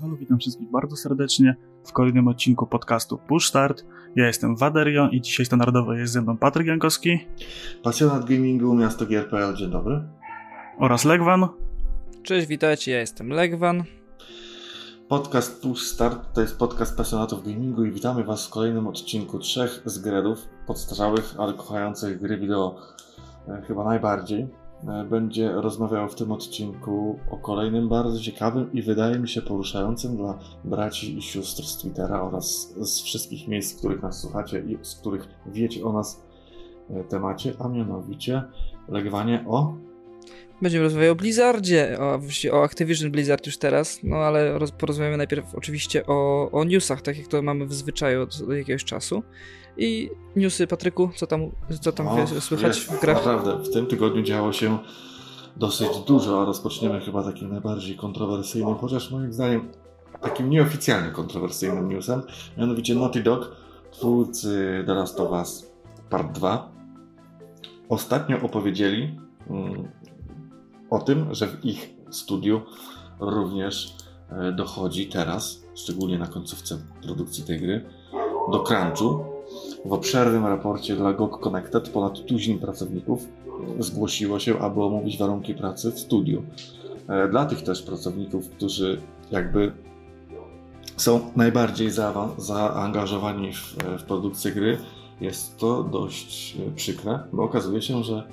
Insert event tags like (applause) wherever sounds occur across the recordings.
halo, witam wszystkich bardzo serdecznie w kolejnym odcinku podcastu Push Start. Ja jestem Waderio i dzisiaj standardowo jest ze mną Patryk Jankowski. Pasjonat gamingu, miasto GRPL, dzień dobry. Oraz Legwan. Cześć, witajcie, ja jestem Legwan. Podcast Push Start to jest podcast pasjonatów gamingu i witamy Was w kolejnym odcinku trzech zgredów podstarzałych, ale kochających gry wideo e, chyba najbardziej. E, będzie rozmawiał w tym odcinku o kolejnym bardzo ciekawym i wydaje mi się poruszającym dla braci i sióstr z Twittera oraz z wszystkich miejsc, w których nas słuchacie i z których wiecie o nas e, temacie, a mianowicie legwanie o Będziemy rozmawiać o Blizzardzie, o, o Activision Blizzard już teraz, no ale roz, porozmawiamy najpierw oczywiście o, o newsach, tak jak to mamy w zwyczaju od jakiegoś czasu. I newsy, Patryku, co tam, co tam o, słychać jest, w grach? Naprawdę, w tym tygodniu działo się dosyć dużo, a rozpoczniemy chyba takim najbardziej kontrowersyjnym, chociaż moim zdaniem takim nieoficjalnie kontrowersyjnym newsem, mianowicie Naughty Dog, twórcy The Last of Us Part 2, ostatnio opowiedzieli mm, o tym, że w ich studiu również e, dochodzi teraz, szczególnie na końcówce produkcji tej gry, do crunchu. W obszernym raporcie dla GOG Connected ponad tuzin pracowników zgłosiło się, aby omówić warunki pracy w studiu. E, dla tych też pracowników, którzy jakby są najbardziej za, zaangażowani w, w produkcję gry, jest to dość e, przykre, bo okazuje się, że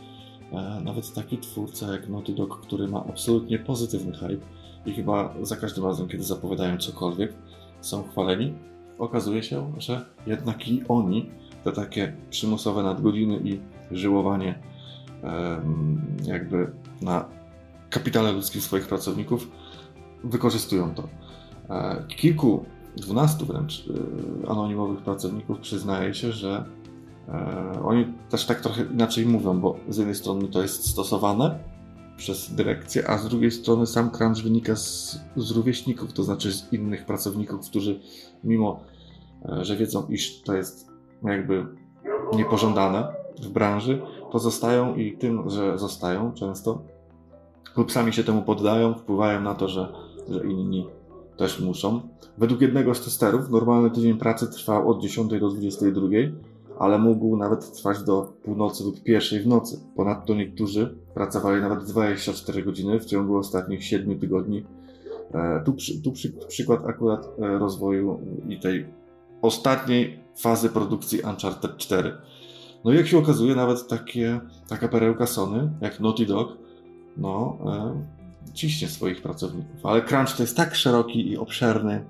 E, nawet taki twórca jak Naughty Dog, który ma absolutnie pozytywny hype i chyba za każdym razem, kiedy zapowiadają cokolwiek, są chwaleni, okazuje się, że jednak i oni, te takie przymusowe nadgodziny i żyłowanie jakby na kapitale ludzkim swoich pracowników, wykorzystują to. E, kilku, dwunastu wręcz e, anonimowych pracowników przyznaje się, że E, oni też tak trochę inaczej mówią, bo z jednej strony to jest stosowane przez dyrekcję, a z drugiej strony sam crunch wynika z, z rówieśników, to znaczy z innych pracowników, którzy mimo, że wiedzą, iż to jest jakby niepożądane w branży, to zostają i tym, że zostają często lub sami się temu poddają, wpływają na to, że, że inni też muszą. Według jednego z testerów normalny tydzień pracy trwał od 10 do 22, ale mógł nawet trwać do północy lub pierwszej w nocy. Ponadto niektórzy pracowali nawet 24 godziny w ciągu ostatnich 7 tygodni. E, tu, tu przy, przykład akurat e, rozwoju i tej ostatniej fazy produkcji Uncharted 4. No i jak się okazuje, nawet takie, taka perełka Sony, jak Naughty Dog, no, e, ciśnie swoich pracowników. Ale crunch to jest tak szeroki i obszerny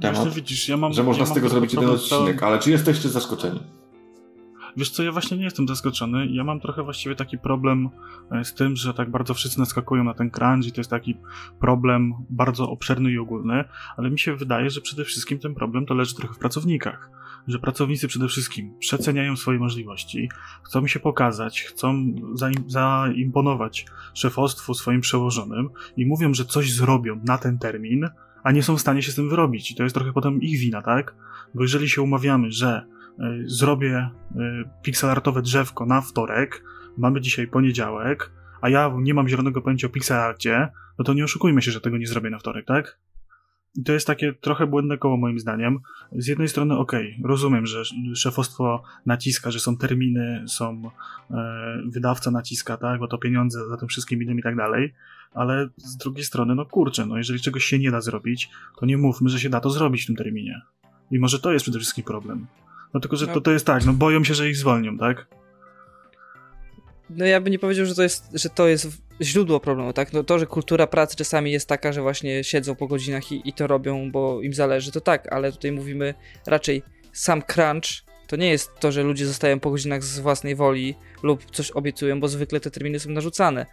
temat, widzisz, ja mam, że można ja z tego zrobić jeden odcinek. Ale czy jesteście zaskoczeni? Wiesz co, ja właśnie nie jestem zaskoczony. Ja mam trochę właściwie taki problem e, z tym, że tak bardzo wszyscy naskakują na ten crunch i to jest taki problem bardzo obszerny i ogólny, ale mi się wydaje, że przede wszystkim ten problem to leży trochę w pracownikach. Że pracownicy przede wszystkim przeceniają swoje możliwości, chcą się pokazać, chcą zaim zaimponować szefostwu swoim przełożonym i mówią, że coś zrobią na ten termin, a nie są w stanie się z tym wyrobić. I to jest trochę potem ich wina, tak? Bo jeżeli się umawiamy, że zrobię e, pixelartowe drzewko na wtorek, mamy dzisiaj poniedziałek, a ja nie mam zielonego pojęcia o pixelarcie, no to nie oszukujmy się, że tego nie zrobię na wtorek, tak? I to jest takie trochę błędne koło moim zdaniem. Z jednej strony okej, okay, rozumiem, że szefostwo naciska, że są terminy, są e, wydawca naciska, tak, bo to pieniądze za tym wszystkim idą i tak dalej, ale z drugiej strony, no kurczę, no jeżeli czegoś się nie da zrobić, to nie mówmy, że się da to zrobić w tym terminie. I może to jest przede wszystkim problem. No tylko, że no. to, to jest tak, no boją się, że ich zwolnią, tak? No ja bym nie powiedział, że to jest, że to jest źródło problemu, tak? No to, że kultura pracy czasami jest taka, że właśnie siedzą po godzinach i, i to robią, bo im zależy, to tak, ale tutaj mówimy raczej sam crunch to nie jest to, że ludzie zostają po godzinach z własnej woli lub coś obiecują, bo zwykle te terminy są narzucane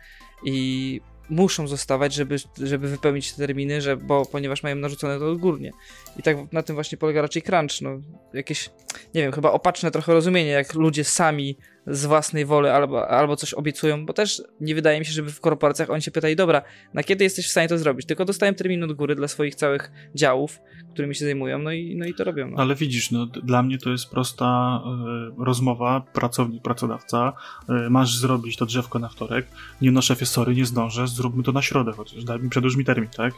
i muszą zostawać, żeby, żeby wypełnić te terminy, że, bo, ponieważ mają narzucone to odgórnie. I tak na tym właśnie polega raczej crunch. No, jakieś, nie wiem, chyba opaczne trochę rozumienie, jak ludzie sami z własnej woli albo, albo coś obiecują, bo też nie wydaje mi się, żeby w korporacjach oni się pytali, dobra, na kiedy jesteś w stanie to zrobić? Tylko dostają termin od góry dla swoich całych działów, którymi się zajmują, no i, no i to robią. No. Ale widzisz, no, dla mnie to jest prosta y, rozmowa, pracownik, pracodawca, y, masz zrobić to drzewko na wtorek, nie no szefie, sorry, nie zdążę, zróbmy to na środę chociaż, daj mi, przedłuż mi termin, tak?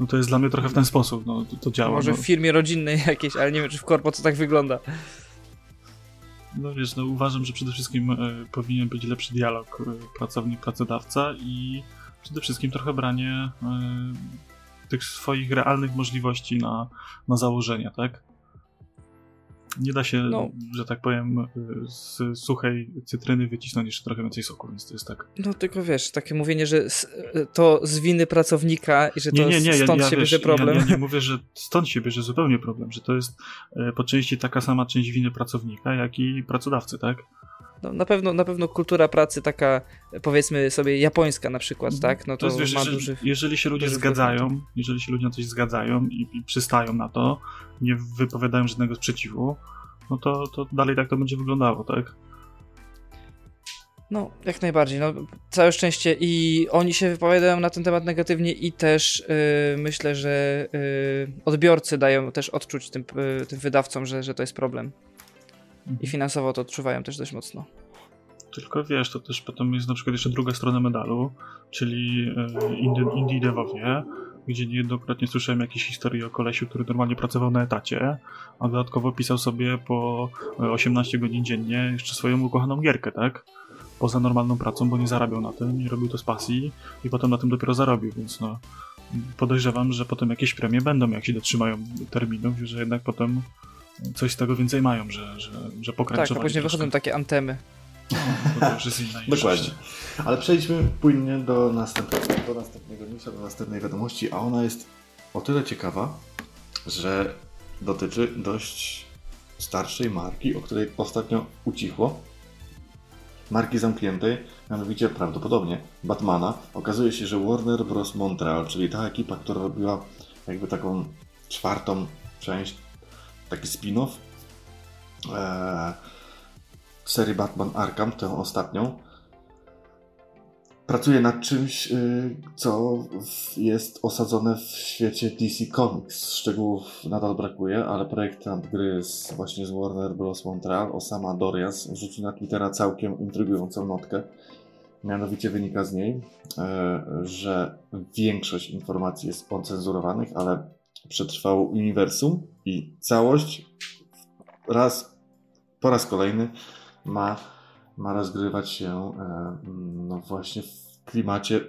no to jest dla mnie trochę w ten sposób, no to, to działa. Może no. w firmie rodzinnej (laughs) jakiejś, ale nie wiem, czy w korpo to tak wygląda. No wiesz, no uważam, że przede wszystkim e, powinien być lepszy dialog e, pracownik-pracodawca i przede wszystkim trochę branie e, tych swoich realnych możliwości na, na założenia, tak? Nie da się, No. że tak powiem, e, z suchej cytryny wycisnąć jeszcze trochę więcej soku, więc to jest tak. No tylko wiesz, takie mówienie, że s- to z winy pracownika i że to Nie, nie, nie, ja, stąd ja, się wiesz, bierze problem. Ja, ja nie mówię, że stąd się bierze zupełnie problem, że to jest e, po części taka sama część winy pracownika, jak i pracodawcy, tak? No, na, pewno, na pewno kultura pracy taka, powiedzmy sobie, japońska na przykład, tak? No to, jest, wiesz, ma jeżeli, duży... jeżeli się ludzie zgadzają, jeżeli się ludzie na coś zgadzają i, i przystają na to, nie wypowiadają żadnego sprzeciwu, no to, to dalej tak to będzie wyglądało, tak? No, jak najbardziej. No, całe szczęście i oni się wypowiadają na ten temat negatywnie i też yy, myślę, że yy, odbiorcy dają też odczuć tym, yy, tym wydawcom, że, że to jest problem. I finansowo to odczuwają też dość mocno. Tylko wiesz, to też potem jest na przykład jeszcze druga strona medalu, czyli e, indie, indie devowie, gdzie niejednokrotnie słyszałem jakieś historie o kolesiu, który normalnie pracował na etacie, a dodatkowo pisał sobie po e, 18 godzin dziennie jeszcze swoją ukochaną gierkę, tak? Poza normalną pracą, bo nie zarabiał na tym, nie robił to z pasji i potem na tym dopiero zarobił, więc no podejrzewam, że potem jakieś premie będą, jak się dotrzymają terminów, że jednak potem coś z tego więcej mają, że, że, że Tak, a później wychodzą takie antemy. No, to już jest inna niż Dokładnie. Ale przejdźmy płynnie do następnego, do następnego newsa, do następnej wiadomości, a ona jest o tyle ciekawa, że dotyczy dość starszej marki, o której ostatnio ucichło. Marki zamkniętej, mianowicie prawdopodobnie Batmana. Okazuje się, że Warner Bros. Montreal, czyli ta ekipa, która robiła jakby taką czwartą część, taki spin-off e, serii Batman Arkham, tę ostatnią, pracuje nad czymś, y, co jest osadzone w świecie DC Comics. Szczegółów nadal brakuje, ale projektant gry z, właśnie z Warner Bros. Montreal, Osama Dorias, wrzucił na Twittera całkiem intrygującą notkę. Mianowicie wynika z niej, e, że większość informacji jest ocenzurowanych, ale przetrwało uniwersum i całość raz po raz kolejny ma, ma rozgrywać się e, no właśnie w klimacie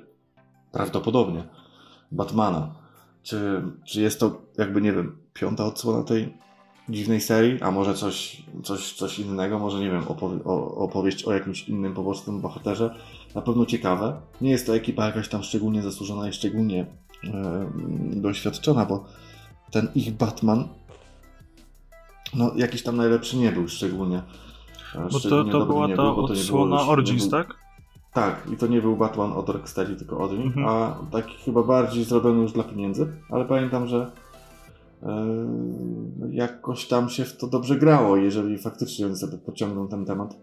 prawdopodobnie Batmana. Czy, czy jest to jakby, nie wiem, piąta odsłona tej dziwnej serii, a może coś, coś, coś innego, może nie wiem, opowie, o, opowieść o jakimś innym pobocznym bohaterze. Na pewno ciekawe. Nie jest to ekipa jakaś tam szczególnie zasłużona i szczególnie doświadczona, bo ten ich Batman no jakiś tam najlepszy nie był szczególnie. E, Bo to, szczególnie to dobry była ta był, to odsłona nie Origins, był- tak? Tak, i to nie był Batman od Rocksteady, tylko od nich, Mhm. a taki chyba bardziej zrobiony już dla pieniędzy, ale pamiętam, że e, jakoś tam się w to dobrze grało, jeżeli faktycznie oni sobie pociągną ten temat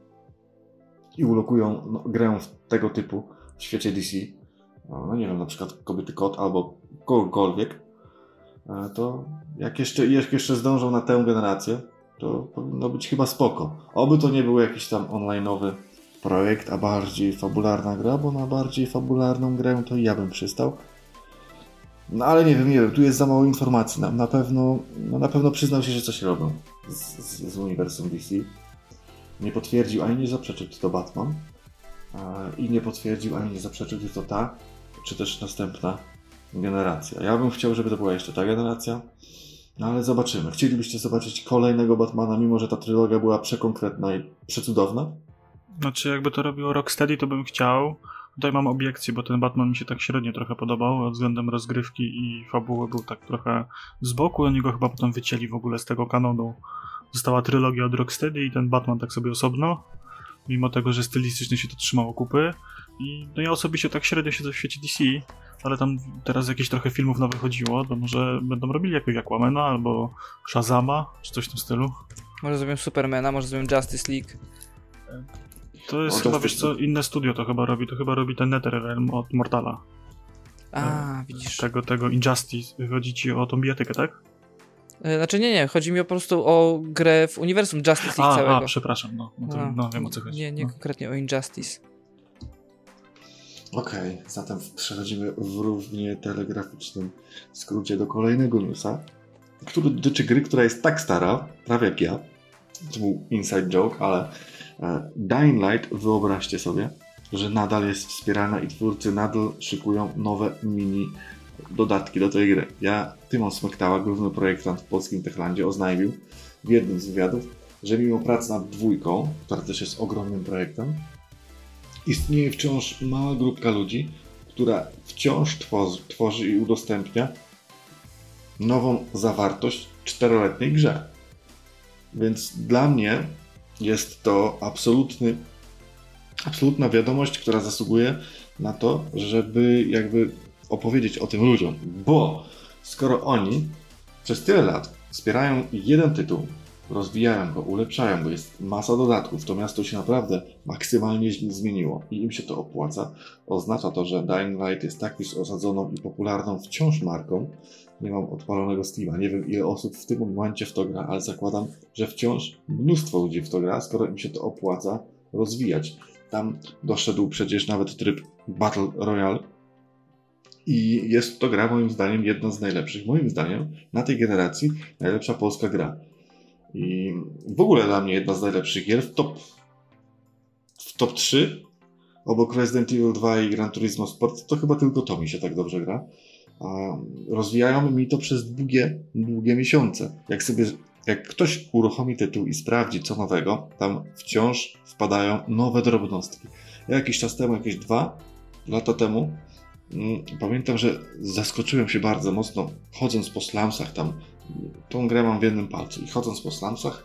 i ulokują no, grę w tego typu w świecie DC, no, nie wiem, na przykład Kobiety Kot albo kogokolwiek, e, to jak jeszcze, jak jeszcze zdążą na tę generację, to powinno być chyba spoko. Oby to nie był jakiś tam online'owy projekt, a bardziej fabularna gra, bo na bardziej fabularną grę to ja bym przystał. No ale nie wiem, nie wiem, tu jest za mało informacji. Na, na pewno no, na pewno przyznał się, że coś robią z, z, z uniwersum DC. Nie potwierdził ani nie zaprzeczył, czy to Batman. e, I nie potwierdził ani nie zaprzeczył, czy to ta, czy też następna generacja. Ja bym chciał, żeby to była jeszcze ta generacja. No ale zobaczymy. Chcielibyście zobaczyć kolejnego Batmana, mimo że ta trylogia była przekonkretna i przecudowna? Znaczy, jakby to robiło Rocksteady, to bym chciał. Tutaj mam obiekcję, bo ten Batman mi się tak średnio trochę podobał, względem rozgrywki i fabuły był tak trochę z boku. Oni go chyba potem wycięli w ogóle z tego kanonu. Została trylogia od Rocksteady i ten Batman tak sobie osobno. Mimo tego, że stylistycznie się to trzymało kupy. I no ja osobiście tak średnio siedzę w świecie DC, ale tam teraz jakieś trochę filmów nowych chodziło, to może będą robili jakiegoś Aquamana albo Shazama, czy coś w tym stylu. Może zrobią Supermana, może zrobią Justice League. To jest No, chyba, wiesz co, inne studio to chyba robi, to chyba robi ten NetherRealm od Mortala. A, widzisz. Tego, tego Injustice. Chodzi ci o tą bijatykę, tak? E, Znaczy nie, nie, chodzi mi po prostu o grę w uniwersum Justice League A, całego. a, przepraszam, no, no, to, no wiem o co chodzi. Nie, nie No. konkretnie o Injustice. Okej, okay, zatem przechodzimy w równie telegraficznym skrócie do kolejnego newsa, który dotyczy gry, która jest tak stara, prawie jak ja. To był inside joke, ale e, Dying Light, wyobraźcie sobie, że nadal jest wspierana i twórcy nadal szykują nowe mini dodatki do tej gry. Ja, Tymon Smektała, główny projektant w polskim Techlandzie, oznajmił w jednym z wywiadów, że mimo pracy nad dwójką, która też jest ogromnym projektem, istnieje wciąż mała grupka ludzi, która wciąż tworzy, tworzy i udostępnia nową zawartość czteroletniej grze. Więc dla mnie jest to absolutny, absolutna wiadomość, która zasługuje na to, żeby jakby opowiedzieć o tym ludziom. Bo skoro oni przez tyle lat wspierają jeden tytuł, rozwijają go, ulepszają go, jest masa dodatków, to miasto się naprawdę maksymalnie zmieniło i im się to opłaca. Oznacza to, że Dying Light jest tak już osadzoną i popularną wciąż marką. Nie mam odpalonego Steama, nie wiem ile osób w tym momencie w to gra, ale zakładam, że wciąż mnóstwo ludzi w to gra, skoro im się to opłaca rozwijać. Tam doszedł przecież nawet tryb Battle Royale, i jest to gra moim zdaniem jedna z najlepszych. Moim zdaniem na tej generacji najlepsza polska gra. I w ogóle dla mnie jedna z najlepszych gier w top, w top 3 obok Resident Evil 2 i Gran Turismo Sport, to chyba tylko to mi się tak dobrze gra. A rozwijają mi to przez długie, długie miesiące. Jak sobie, jak ktoś uruchomi tytuł i sprawdzi co nowego, tam wciąż wpadają nowe drobnostki. Ja jakiś czas temu, jakieś dwa lata temu, mm, pamiętam, że zaskoczyłem się bardzo mocno chodząc po slumsach tam tą grę mam w jednym palcu. I chodząc po slumsach,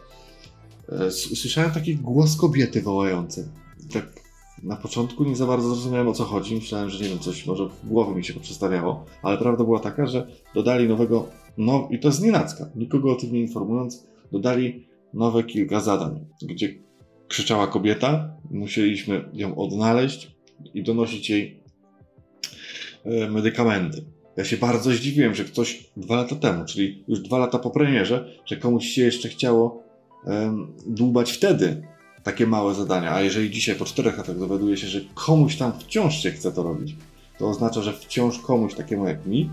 e, słyszałem taki głos kobiety wołający. Tak na początku nie za bardzo zrozumiałem o co chodzi. Myślałem, że nie wiem, coś może w głowie mi się poprzestawiało, ale prawda była taka, że dodali nowego, no i to jest nienacka, nikogo o tym nie informując, dodali nowe kilka zadań, gdzie krzyczała kobieta, musieliśmy ją odnaleźć i donosić jej e, medykamenty. Ja się bardzo zdziwiłem, że ktoś dwa lata temu, czyli już dwa lata po premierze, że komuś się jeszcze chciało um, dłubać wtedy takie małe zadania. A jeżeli dzisiaj po czterech latach dowiaduje się, że komuś tam wciąż się chce to robić, to oznacza, że wciąż komuś takiemu jak mi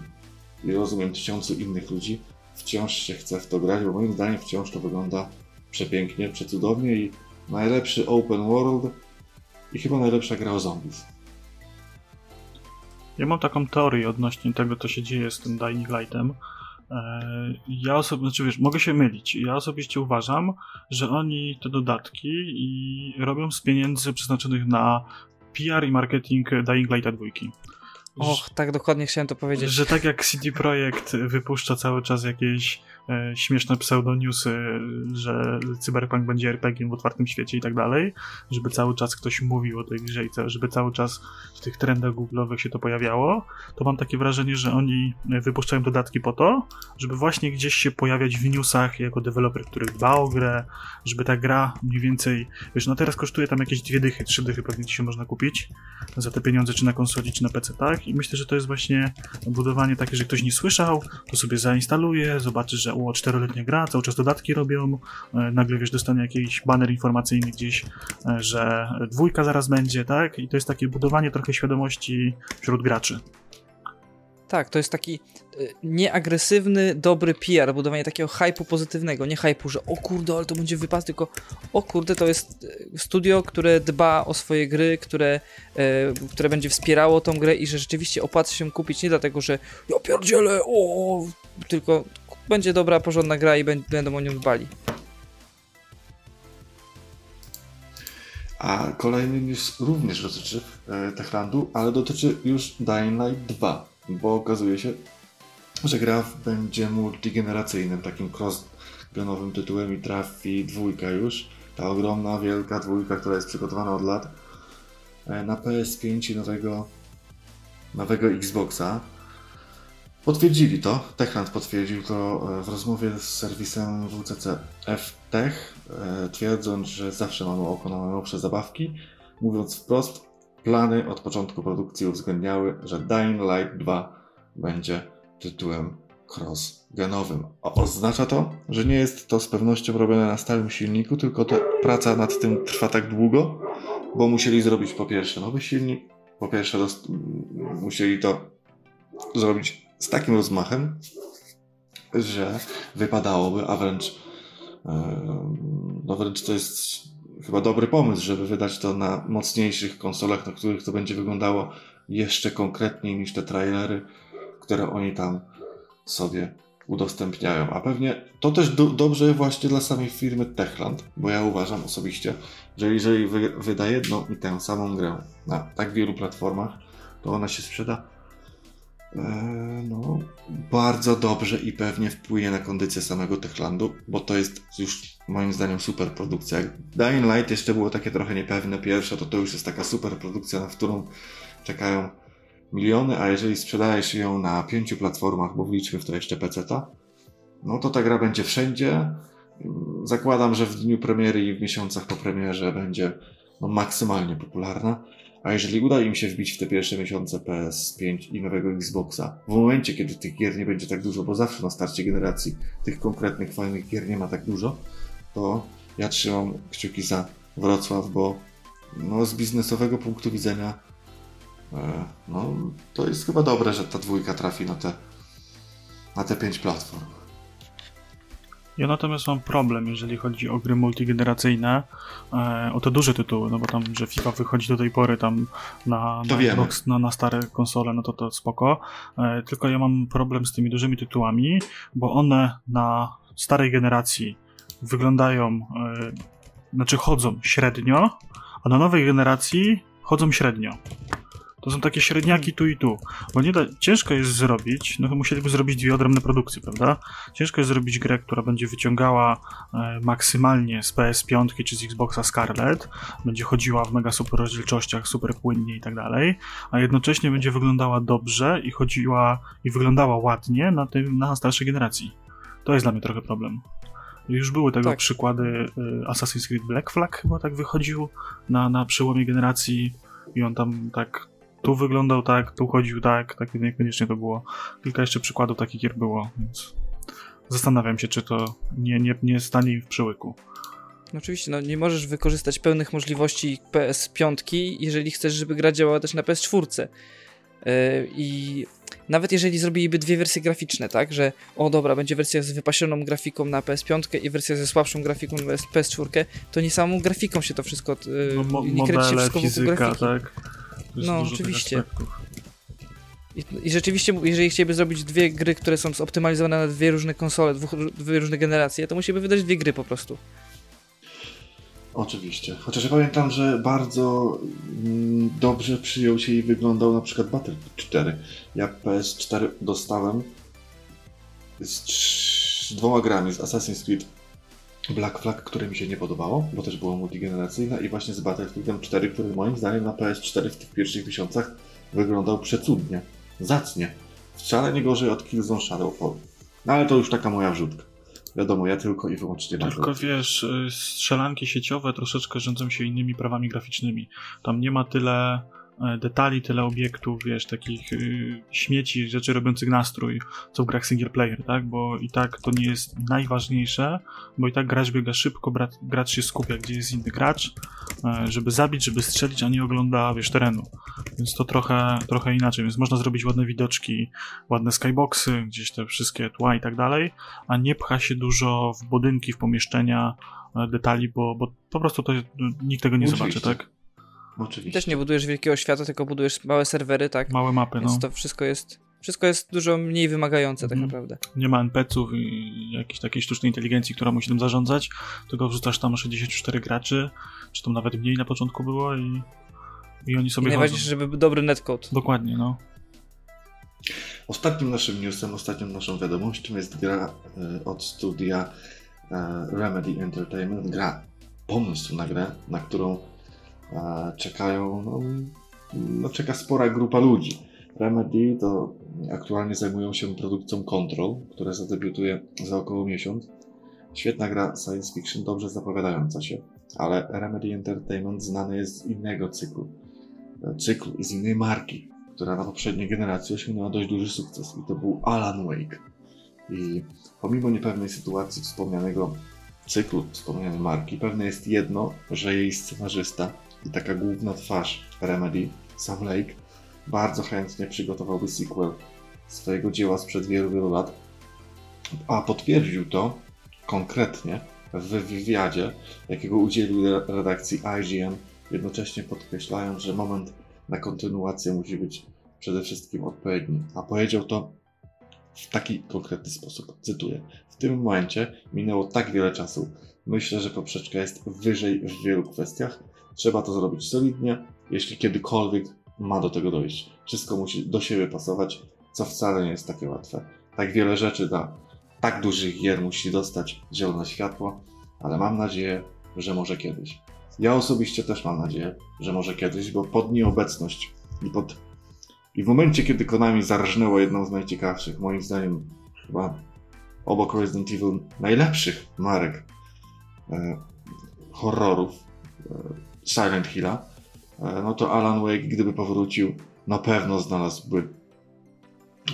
i rozumiem tysiącu innych ludzi, wciąż się chce w to grać, bo moim zdaniem wciąż to wygląda przepięknie, przecudownie i najlepszy open world i chyba najlepsza gra o zombies. Ja mam taką teorię odnośnie tego, co się dzieje z tym Dying Lightem. E, ja osobiście, znaczy wiesz, mogę się mylić. Ja osobiście uważam, że oni te dodatki i robią z pieniędzy przeznaczonych na PR i marketing Dying Lighta dwójki. Och, tak dokładnie chciałem to powiedzieć. Że tak jak CD Projekt wypuszcza cały czas jakieś śmieszne pseudoniusy, że Cyberpunk będzie RPG w otwartym świecie i tak dalej, żeby cały czas ktoś mówił o tej grze i żeby cały czas w tych trendach google'owych się to pojawiało, to mam takie wrażenie, że oni wypuszczają dodatki po to, żeby właśnie gdzieś się pojawiać w newsach jako deweloper, który dba o grę, żeby ta gra mniej więcej, wiesz, no teraz kosztuje tam jakieś dwie dychy, trzy dychy pewnie się można kupić za te pieniądze, czy na konsoli, czy na PC, tak? I myślę, że to jest właśnie budowanie takie, że ktoś nie słyszał, to sobie zainstaluje, zobaczy, że o, czteroletnia gra, cały czas dodatki robią, e, nagle wiesz, dostanie jakiś banner informacyjny gdzieś, e, że dwójka zaraz będzie, tak? I to jest takie budowanie trochę świadomości wśród graczy. Tak, to jest taki y, nieagresywny, dobry PR, budowanie takiego hypu pozytywnego, nie hypu, że o kurde, ale to będzie wypas, tylko o kurde, to jest studio, które dba o swoje gry, które, y, które będzie wspierało tą grę i że rzeczywiście opłaca się kupić nie dlatego, że ja pierdzielę, o, tylko będzie dobra, porządna gra i będą o nią dbali. A kolejny news również dotyczy e, Techlandu, ale dotyczy już Dying Light 2 bo okazuje się, że gra będzie multigeneracyjnym, takim cross-genowym tytułem i trafi dwójka już. Ta ogromna, wielka dwójka, która jest przygotowana od lat e, na PS5 i nowego, nowego Xboxa. Potwierdzili to, Techland potwierdził to e, w rozmowie z serwisem WCC F-Tech, e, twierdząc, że zawsze mamy oko na najnowsze zabawki. Mówiąc wprost, Plany od początku produkcji uwzględniały, że Dying Light 2 będzie tytułem cross-genowym. Oznacza to, że nie jest to z pewnością robione na stałym silniku, tylko to praca nad tym trwa tak długo, bo musieli zrobić po pierwsze nowy silnik, po pierwsze musieli to zrobić z takim rozmachem, że wypadałoby, a wręcz e, no wręcz to jest chyba dobry pomysł, żeby wydać to na mocniejszych konsolach, na których to będzie wyglądało jeszcze konkretniej niż te trailery, które oni tam sobie udostępniają. A pewnie to też do, dobrze właśnie dla samej firmy Techland, bo ja uważam osobiście, że jeżeli wy, wyda jedną i tę samą grę na tak wielu platformach, to ona się sprzeda no, bardzo dobrze i pewnie wpłynie na kondycję samego Techlandu, bo to jest już moim zdaniem super produkcja. Dying Light jeszcze było takie trochę niepewne pierwsze, to to już jest taka super produkcja, na którą czekają miliony, a jeżeli sprzedajesz ją na pięciu platformach, bo wliczmy w to jeszcze PC-ta, no to ta gra będzie wszędzie. Zakładam, że w dniu premiery i w miesiącach po premierze będzie no, maksymalnie popularna. A jeżeli uda im się wbić w te pierwsze miesiące PS5 i nowego Xboxa, w momencie, kiedy tych gier nie będzie tak dużo, bo zawsze na starcie generacji tych konkretnych, fajnych gier nie ma tak dużo, to ja trzymam kciuki za Wrocław, bo no, z biznesowego punktu widzenia e, no, to jest chyba dobre, że ta dwójka trafi na te, na te pięć platform. Ja natomiast mam problem, jeżeli chodzi o gry multigeneracyjne, e, o te duże tytuły, no bo tam, że FIFA wychodzi do tej pory tam na, na. Xbox, na, na stare konsole, no to to spoko. E, tylko ja mam problem z tymi dużymi tytułami, bo one na starej generacji wyglądają, e, znaczy chodzą średnio, a na nowej generacji chodzą średnio. To są takie średniaki tu i tu. Bo nie da, ciężko jest zrobić, no to musieliby zrobić dwie odrębne produkcje, prawda? Ciężko jest zrobić grę, która będzie wyciągała e, maksymalnie z PS5 czy z Xboxa Scarlet, będzie chodziła w mega super rozdzielczościach, super płynnie i tak dalej, a jednocześnie będzie wyglądała dobrze i chodziła i wyglądała ładnie na, tym, na starszej generacji. To jest dla mnie trochę problem. Już były tego Tak. przykłady y, Assassin's Creed Black Flag chyba tak wychodził na, na przełomie generacji i on tam tak tu wyglądał tak, tu chodził tak, tak niekoniecznie to było. Kilka jeszcze przykładów takich gier było, więc zastanawiam się, czy to nie, nie, nie stanie im w przełyku. No oczywiście, no nie możesz wykorzystać pełnych możliwości PS5, jeżeli chcesz, żeby gra działała też na PS4. Yy, I nawet jeżeli zrobiliby dwie wersje graficzne, tak, że o dobra, będzie wersja z wypasioną grafiką na PS5 i wersja ze słabszą grafiką na PS4, to nie samą grafiką się to wszystko, yy, No, mo- nie kręci się wszystko wokół fizyka, grafiki. tak? No, oczywiście. I, I rzeczywiście, jeżeli chcieliby zrobić dwie gry, które są zoptymalizowane na dwie różne konsole, dwóch, dwie różne generacje, to musieliby wydać dwie gry po prostu. Oczywiście. Chociaż ja pamiętam, że bardzo mm, dobrze przyjął się i wyglądał na przykład Battlefield 4. Ja PS4 dostałem z trz- dwoma grami, z Assassin's Creed Black Flag, które mi się nie podobało, bo też było multigeneracyjne i właśnie z Battlefieldem 4, który moim zdaniem na PS4 w tych pierwszych miesiącach wyglądał przecudnie, zacnie. Wcale nie gorzej od Killzone Shadowfall. No ale to już taka moja wrzutka. Wiadomo, ja tylko i wyłącznie na Tylko wiesz, y, strzelanki sieciowe troszeczkę rządzą się innymi prawami graficznymi. Tam nie ma tyle detali, tyle obiektów, wiesz, takich y, śmieci, rzeczy robiących nastrój, co w grach single player, tak? Bo i tak to nie jest najważniejsze, bo i tak gracz biega szybko, brat, gracz się skupia, gdzie jest inny gracz, e, żeby zabić, żeby strzelić, a nie ogląda, wiesz, terenu. Więc to trochę, trochę inaczej, więc można zrobić ładne widoczki, ładne skyboxy, gdzieś te wszystkie tła i tak dalej, a nie pcha się dużo w budynki, w pomieszczenia, e, detali, bo, bo po prostu to nikt tego nie Oczywiście. zobaczy, tak? I Oczywiście. też nie budujesz wielkiego świata, tylko budujesz małe serwery, tak? Małe mapy, no. Więc to wszystko jest, wszystko jest dużo mniej wymagające tak Mhm. naprawdę. Nie ma NPC-ów i jakiejś takiej sztucznej inteligencji, która musi tym zarządzać, tylko wrzucasz tam 64 graczy, czy tam nawet mniej na początku było i, i oni I sobie chodzą. najważniejsze, żeby był dobry netcode. Dokładnie, no. Ostatnim naszym newsem, ostatnią naszą wiadomością jest gra e, od studia e, Remedy Entertainment. Gra, pomysł na grę, na którą czekają, no, no, czeka spora grupa ludzi. Remedy to aktualnie zajmują się produkcją Control, która zadebiutuje za około miesiąc. Świetna gra science fiction, dobrze zapowiadająca się, ale Remedy Entertainment znany jest z innego cyklu. Cyklu i z innej marki, która na poprzedniej generacji osiągnęła dość duży sukces i to był Alan Wake. I pomimo niepewnej sytuacji wspomnianego cyklu, wspomnianej marki, pewne jest jedno, że jej scenarzysta i taka główna twarz Remedy, Sam Lake, bardzo chętnie przygotowałby sequel swojego dzieła sprzed wielu, wielu lat, a potwierdził to konkretnie w wywiadzie, jakiego udzielił redakcji IGN, jednocześnie podkreślając, że moment na kontynuację musi być przede wszystkim odpowiedni. A powiedział to w taki konkretny sposób. Cytuję. W tym momencie minęło tak wiele czasu. Myślę, że poprzeczka jest wyżej w wielu kwestiach. Trzeba to zrobić solidnie, jeśli kiedykolwiek ma do tego dojść. Wszystko musi do siebie pasować, co wcale nie jest takie łatwe. Tak wiele rzeczy dla tak dużych gier musi dostać zielone światło, ale mam nadzieję, że może kiedyś. Ja osobiście też mam nadzieję, że może kiedyś, bo pod nieobecność i pod i w momencie, kiedy Konami zarżnęło jedną z najciekawszych, moim zdaniem chyba obok Resident Evil najlepszych marek e, horrorów e, Silent Hilla, e, no to Alan Wake, gdyby powrócił, na pewno znalazłby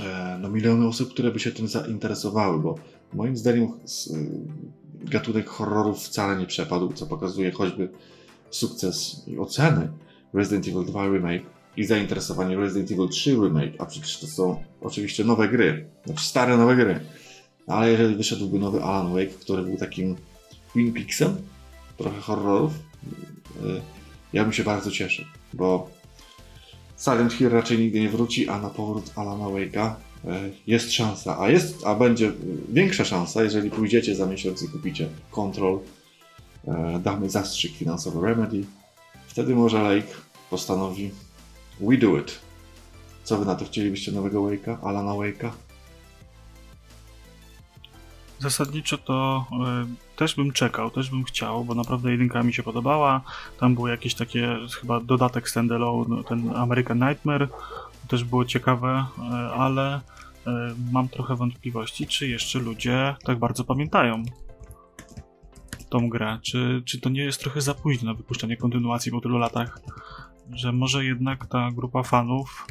e, no, miliony osób, które by się tym zainteresowały, bo moim zdaniem e, gatunek horrorów wcale nie przepadł, co pokazuje choćby sukces i oceny Resident Evil 2 Remake i zainteresowanie Resident Evil 3 Remake, a przecież to są oczywiście nowe gry, znaczy stare nowe gry. Ale jeżeli wyszedłby nowy Alan Wake, który był takim Twin Peaksem, trochę horrorów, ja bym się bardzo cieszył, bo Silent Hill raczej nigdy nie wróci, a na powrót Alana Wake'a y, jest szansa, a jest, a będzie większa szansa, jeżeli pójdziecie za miesiąc i kupicie Control, y, damy zastrzyk finansowy Remedy, wtedy może Lake postanowi We do it. Co wy na to chcielibyście nowego Wake'a? Alana Wake'a? Zasadniczo to y, też bym czekał, też bym chciał, bo naprawdę jedynka mi się podobała. Tam było jakieś takie, chyba dodatek standalone, ten American Nightmare, też było ciekawe, y, ale y, mam trochę wątpliwości, czy jeszcze ludzie tak bardzo pamiętają tą grę. Czy, czy to nie jest trochę za późno na wypuszczenie kontynuacji po tylu latach? że może jednak ta grupa fanów,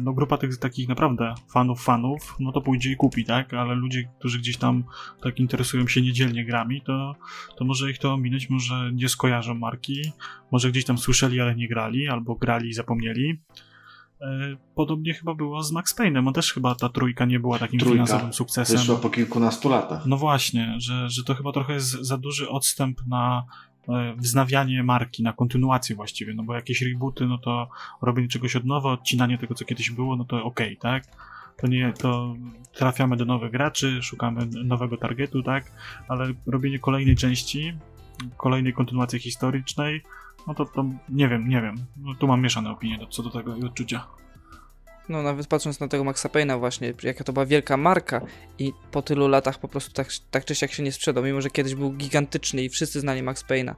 no grupa tych takich naprawdę fanów fanów, no to pójdzie i kupi, tak? Ale ludzie, którzy gdzieś tam tak interesują się niedzielnie grami, to, to może ich to ominąć, może nie skojarzą marki, może gdzieś tam słyszeli, ale nie grali, albo grali i zapomnieli. E, podobnie chyba było z Max Payne'em. On też chyba ta trójka nie była takim Trójka finansowym sukcesem. Wyszła po kilkunastu latach. No właśnie, że, że to chyba trochę jest za duży odstęp na E, wznawianie marki, na kontynuację właściwie, no bo jakieś rebooty, no to robienie czegoś od nowa, odcinanie tego, co kiedyś było, no to okej, okay, tak? To nie, to trafiamy do nowych graczy, szukamy nowego targetu, tak? Ale robienie kolejnej części, kolejnej kontynuacji historycznej, no to, to nie wiem, nie wiem. No, tu mam mieszane opinie co do tego i odczucia. No nawet patrząc na tego Maxa Payne'a właśnie, jaka to była wielka marka i po tylu latach po prostu tak, tak czy siak się nie sprzedał, mimo że kiedyś był gigantyczny i wszyscy znali Max Payne'a,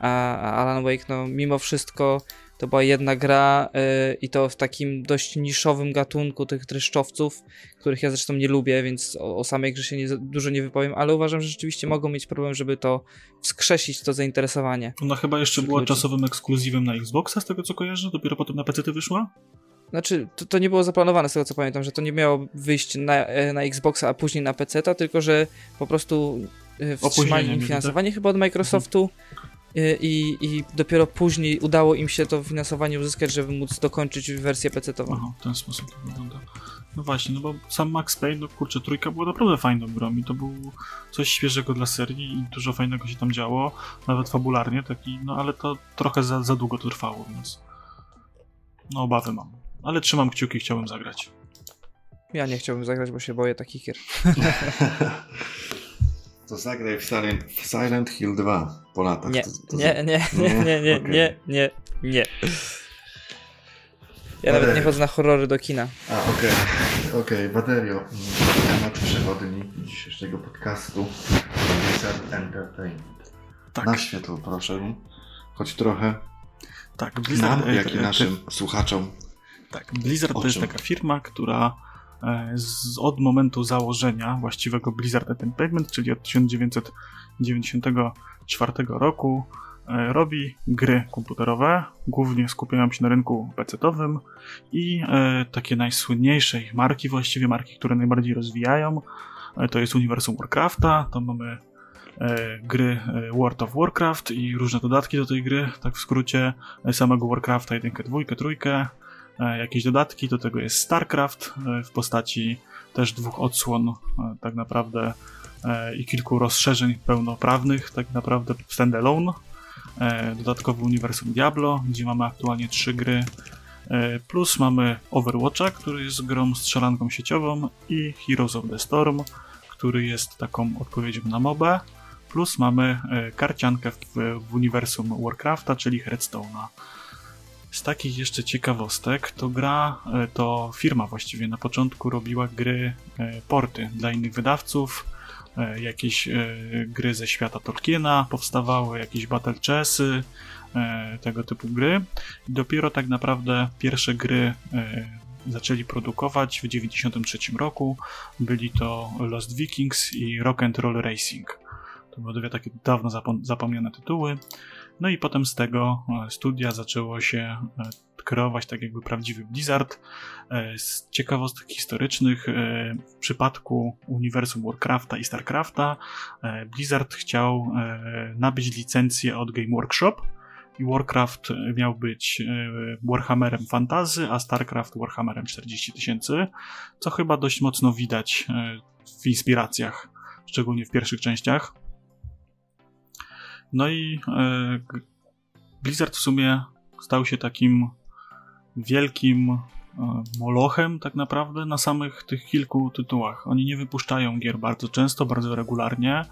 a, a Alan Wake no mimo wszystko to była jedna gra yy, i to w takim dość niszowym gatunku tych dreszczowców, których ja zresztą nie lubię, więc o, o samej grze się nie, dużo nie wypowiem, ale uważam, że rzeczywiście mogą mieć problem, żeby to wskrzesić, to zainteresowanie. Ona chyba jeszcze była ludzi. czasowym ekskluzywem na Xboxa, z tego co kojarzę, dopiero potem na PC wyszła? Znaczy, to, to, nie było zaplanowane z tego co pamiętam, że to nie miało wyjść na, e, na Xboxa, a później na PC, tylko że po prostu e, wstrzymali im finansowanie tak? chyba od Microsoftu mhm. i, i dopiero później udało im się to finansowanie uzyskać, żeby móc dokończyć wersję PC-tową. Aha, w ten sposób to wygląda. No właśnie, no bo sam Max Payne, no kurczę, trójka była naprawdę fajną grą i to był coś świeżego dla serii i dużo fajnego się tam działo, nawet fabularnie taki, no ale to trochę za, za długo to trwało, więc no obawy mam ale trzymam kciuki, chciałbym zagrać. Ja nie chciałbym zagrać, bo się boję takich gier. (laughs) to zagraj w Silent, w Silent Hill 2 po latach. Nie, to, to nie, (laughs) nie, nie, nie, nie, okay. nie, nie, nie. Ja nawet nie chodzę na horrory do kina. A, okej, okay. okej, okay. Baterio. Temat przewodni dzisiejszego podcastu Blizzard Entertainment. Tak. Na światło proszę, choć trochę tak, Blizzard, nam, jak i naszym słuchaczom tak, Blizzard to jest taka firma, która e, z, od momentu założenia właściwego Blizzard Entertainment, czyli od 1994 roku, e, robi gry komputerowe, głównie skupiają się na rynku PC-owym i e, takie najsłynniejsze ich marki, właściwie marki, które najbardziej rozwijają, to jest uniwersum Warcrafta, to mamy gry World of Warcraft i różne dodatki do tej gry, tak w skrócie, samego Warcrafta, jedynkę, dwójkę, trójkę, jakieś dodatki. Do tego jest StarCraft w postaci też dwóch odsłon, tak naprawdę, i kilku rozszerzeń pełnoprawnych, tak naprawdę standalone. Dodatkowy uniwersum Diablo, gdzie mamy aktualnie trzy gry E, plus mamy Overwatcha, który jest grą strzelanką sieciową i Heroes of the Storm, który jest taką odpowiedzią na MOBA. Plus mamy e, karciankę w, w uniwersum Warcrafta, czyli Hearthstone'a. Z takich jeszcze ciekawostek, to gra, e, to firma właściwie na początku robiła gry, porty dla innych wydawców, jakieś gry ze świata Tolkiena powstawały, jakieś battle chessy, E, tego typu gry. Dopiero tak naprawdę pierwsze gry e, zaczęli produkować w 1993 roku. Byli to Lost Vikings i Rock and Roll Racing. To były dwie takie dawno zapomniane tytuły. No i potem z tego e, studia zaczęło się kreować tak jakby prawdziwy Blizzard. Z ciekawostek historycznych, w przypadku uniwersum Warcrafta i Starcrafta, Blizzard chciał nabyć licencję od Game Workshop, i Warcraft miał być e, Warhammerem Fantazy, a Starcraft Warhammerem 40 tysięcy, co chyba dość mocno widać e, w inspiracjach, szczególnie w pierwszych częściach. No i e, Blizzard w sumie stał się takim wielkim molochem tak naprawdę na samych tych kilku tytułach. Oni nie wypuszczają gier bardzo często, bardzo regularnie.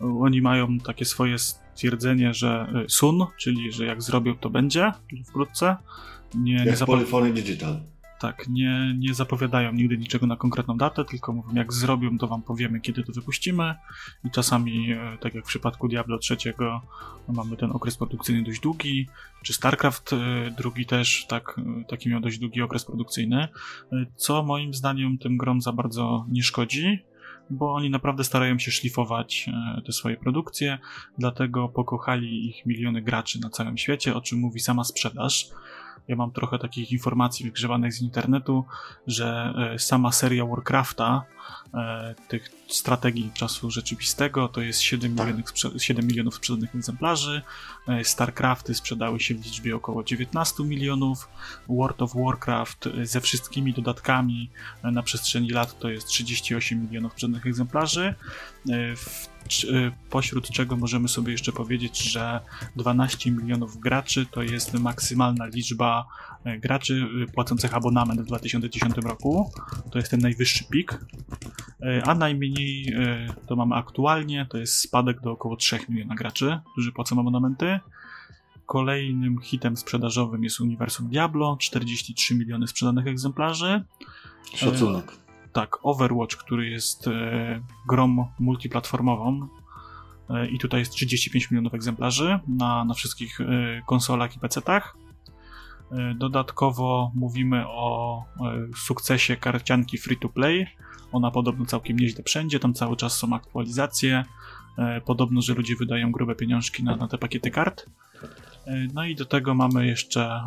Oni mają takie swoje stwierdzenie, że y, sun, czyli że jak zrobią, to będzie wkrótce. Nie, jak nie Polyphony Digital. Tak, nie, nie zapowiadają nigdy niczego na konkretną datę, tylko mówią, jak zrobią, to wam powiemy, kiedy to wypuścimy. I czasami, y, tak jak w przypadku Diablo III, no mamy ten okres produkcyjny dość długi, czy StarCraft y, drugi też tak, taki miał dość długi okres produkcyjny, co moim zdaniem tym grom za bardzo nie szkodzi bo oni naprawdę starają się szlifować e, te swoje produkcje, dlatego pokochali ich miliony graczy na całym świecie, o czym mówi sama sprzedaż. Ja mam trochę takich informacji wygrzewanych z internetu, że e, sama seria Warcrafta, tych strategii czasu rzeczywistego, to jest 7 tak. milionów, 7 milionów sprzedanych egzemplarzy. E, StarCrafty sprzedały się w liczbie około 19 milionów. World of Warcraft ze wszystkimi dodatkami na przestrzeni lat to jest 38 milionów sprzedanych egzemplarzy. W pośród czego możemy sobie jeszcze powiedzieć, że 12 milionów graczy to jest maksymalna liczba graczy y, płacących abonament w 2010 roku. To jest ten najwyższy pik. A najmniej to mamy aktualnie, to jest spadek do około 3 miliona graczy, którzy płacą abonamenty. Kolejnym hitem sprzedażowym jest Uniwersum Diablo, 43 miliony sprzedanych egzemplarzy. Szacunek tak, Overwatch, który jest e, grą multiplatformową e, i tutaj jest 35 milionów egzemplarzy na, na wszystkich e, konsolach i PC-tach. E, dodatkowo mówimy o e, sukcesie karcianki free to play. Ona podobno całkiem nieźle wszędzie, tam cały czas są aktualizacje. E, podobno, że ludzie wydają grube pieniążki na, na te pakiety kart. No i do tego mamy jeszcze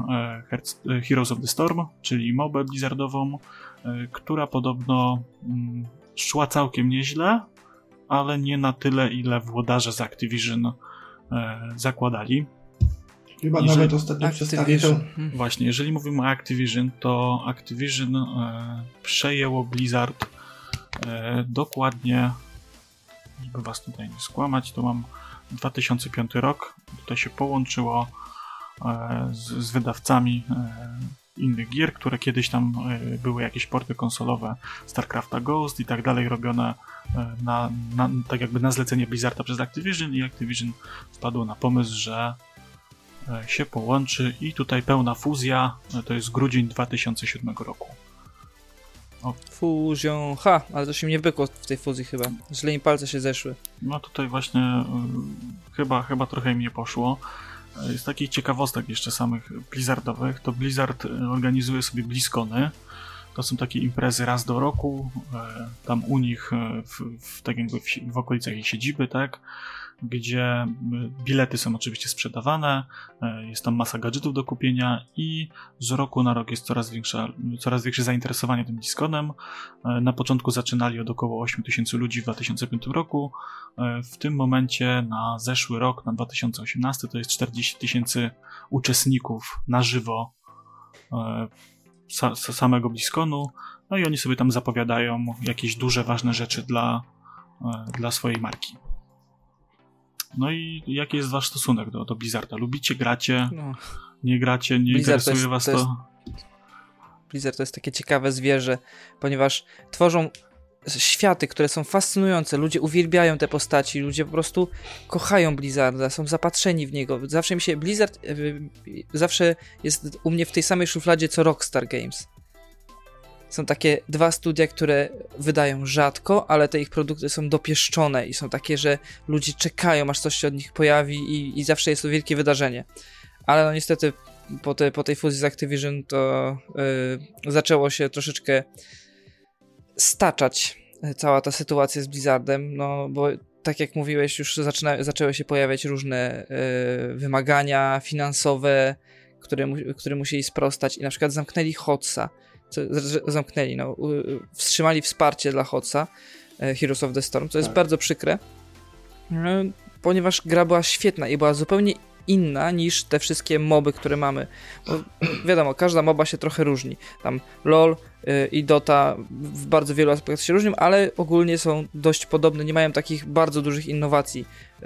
Heroes of the Storm, czyli mobę blizzardową, która podobno mm, szła całkiem nieźle, ale nie na tyle, ile włodarze z Activision zakładali. Chyba jeżeli, nawet ostatnio przestali to... Hmm. Właśnie, jeżeli mówimy o Activision, to Activision e, przejęło Blizzard e, dokładnie, żeby was tutaj nie skłamać, to mam 2005 rok, tutaj się połączyło e, z, z, wydawcami e, innych gier, które kiedyś tam e, były jakieś porty konsolowe StarCrafta Ghost i tak dalej robione e, na, na, tak jakby na zlecenie Blizzarda przez Activision i Activision wpadło na pomysł, że się połączy i tutaj pełna fuzja, to jest grudzień 2007 roku. O. Fuzią, ha, ale to się nie wykło w tej fuzji chyba, źle im palce się zeszły. No tutaj właśnie y, chyba, chyba trochę im nie poszło. Z takich ciekawostek jeszcze samych Blizzardowych, to Blizzard e, organizuje sobie BlizzCony. To są takie imprezy raz do roku, e, tam u nich e, w, w, tak jakby w, w okolicach ich siedziby, tak, gdzie bilety są oczywiście sprzedawane, jest tam masa gadżetów do kupienia i z roku na rok jest coraz, coraz większe zainteresowanie tym Disconem. Na początku zaczynali od około 8 tysięcy ludzi w 2005 roku. W tym momencie na zeszły rok, na 2018, to jest 40 tysięcy uczestników na żywo sa, samego BlizzConu, no i oni sobie tam zapowiadają jakieś duże, ważne rzeczy dla, e, dla swojej marki. No i jaki jest wasz stosunek do, do Blizzarda? Lubicie, gracie, no. nie gracie, nie Blizzard interesuje jest, was to? Jest, Blizzard to jest takie ciekawe zwierzę, ponieważ tworzą światy, które są fascynujące. Ludzie uwielbiają te postaci, ludzie po prostu kochają Blizzarda, są zapatrzeni w niego. Zawsze mi się Blizzard e, zawsze jest u mnie w tej samej szufladzie co Rockstar Games. Są takie dwa studia, które wydają rzadko, ale te ich produkty są dopieszczone i są takie, że ludzie czekają, aż coś się od nich pojawi i, i zawsze jest to wielkie wydarzenie. Ale no niestety po, te, po tej fuzji z Activision to yy, zaczęło się troszeczkę staczać e, cała ta sytuacja z Blizzardem, no bo tak jak mówiłeś, już zaczyna, zaczęły się pojawiać różne y, wymagania finansowe, które, które musieli sprostać i na przykład zamknęli Hotsa, zamknęli, no, wstrzymali wsparcie dla Hotsa, y, Heroes of the Storm, co jest tak. bardzo przykre, ponieważ gra była świetna i była zupełnie inna niż te wszystkie moby, które mamy. Bo (clears throat) wiadomo, każda moba się trochę różni. Tam LOL y, i Dota w bardzo wielu aspektach się różnią, ale ogólnie są dość podobne, nie mają takich bardzo dużych innowacji y,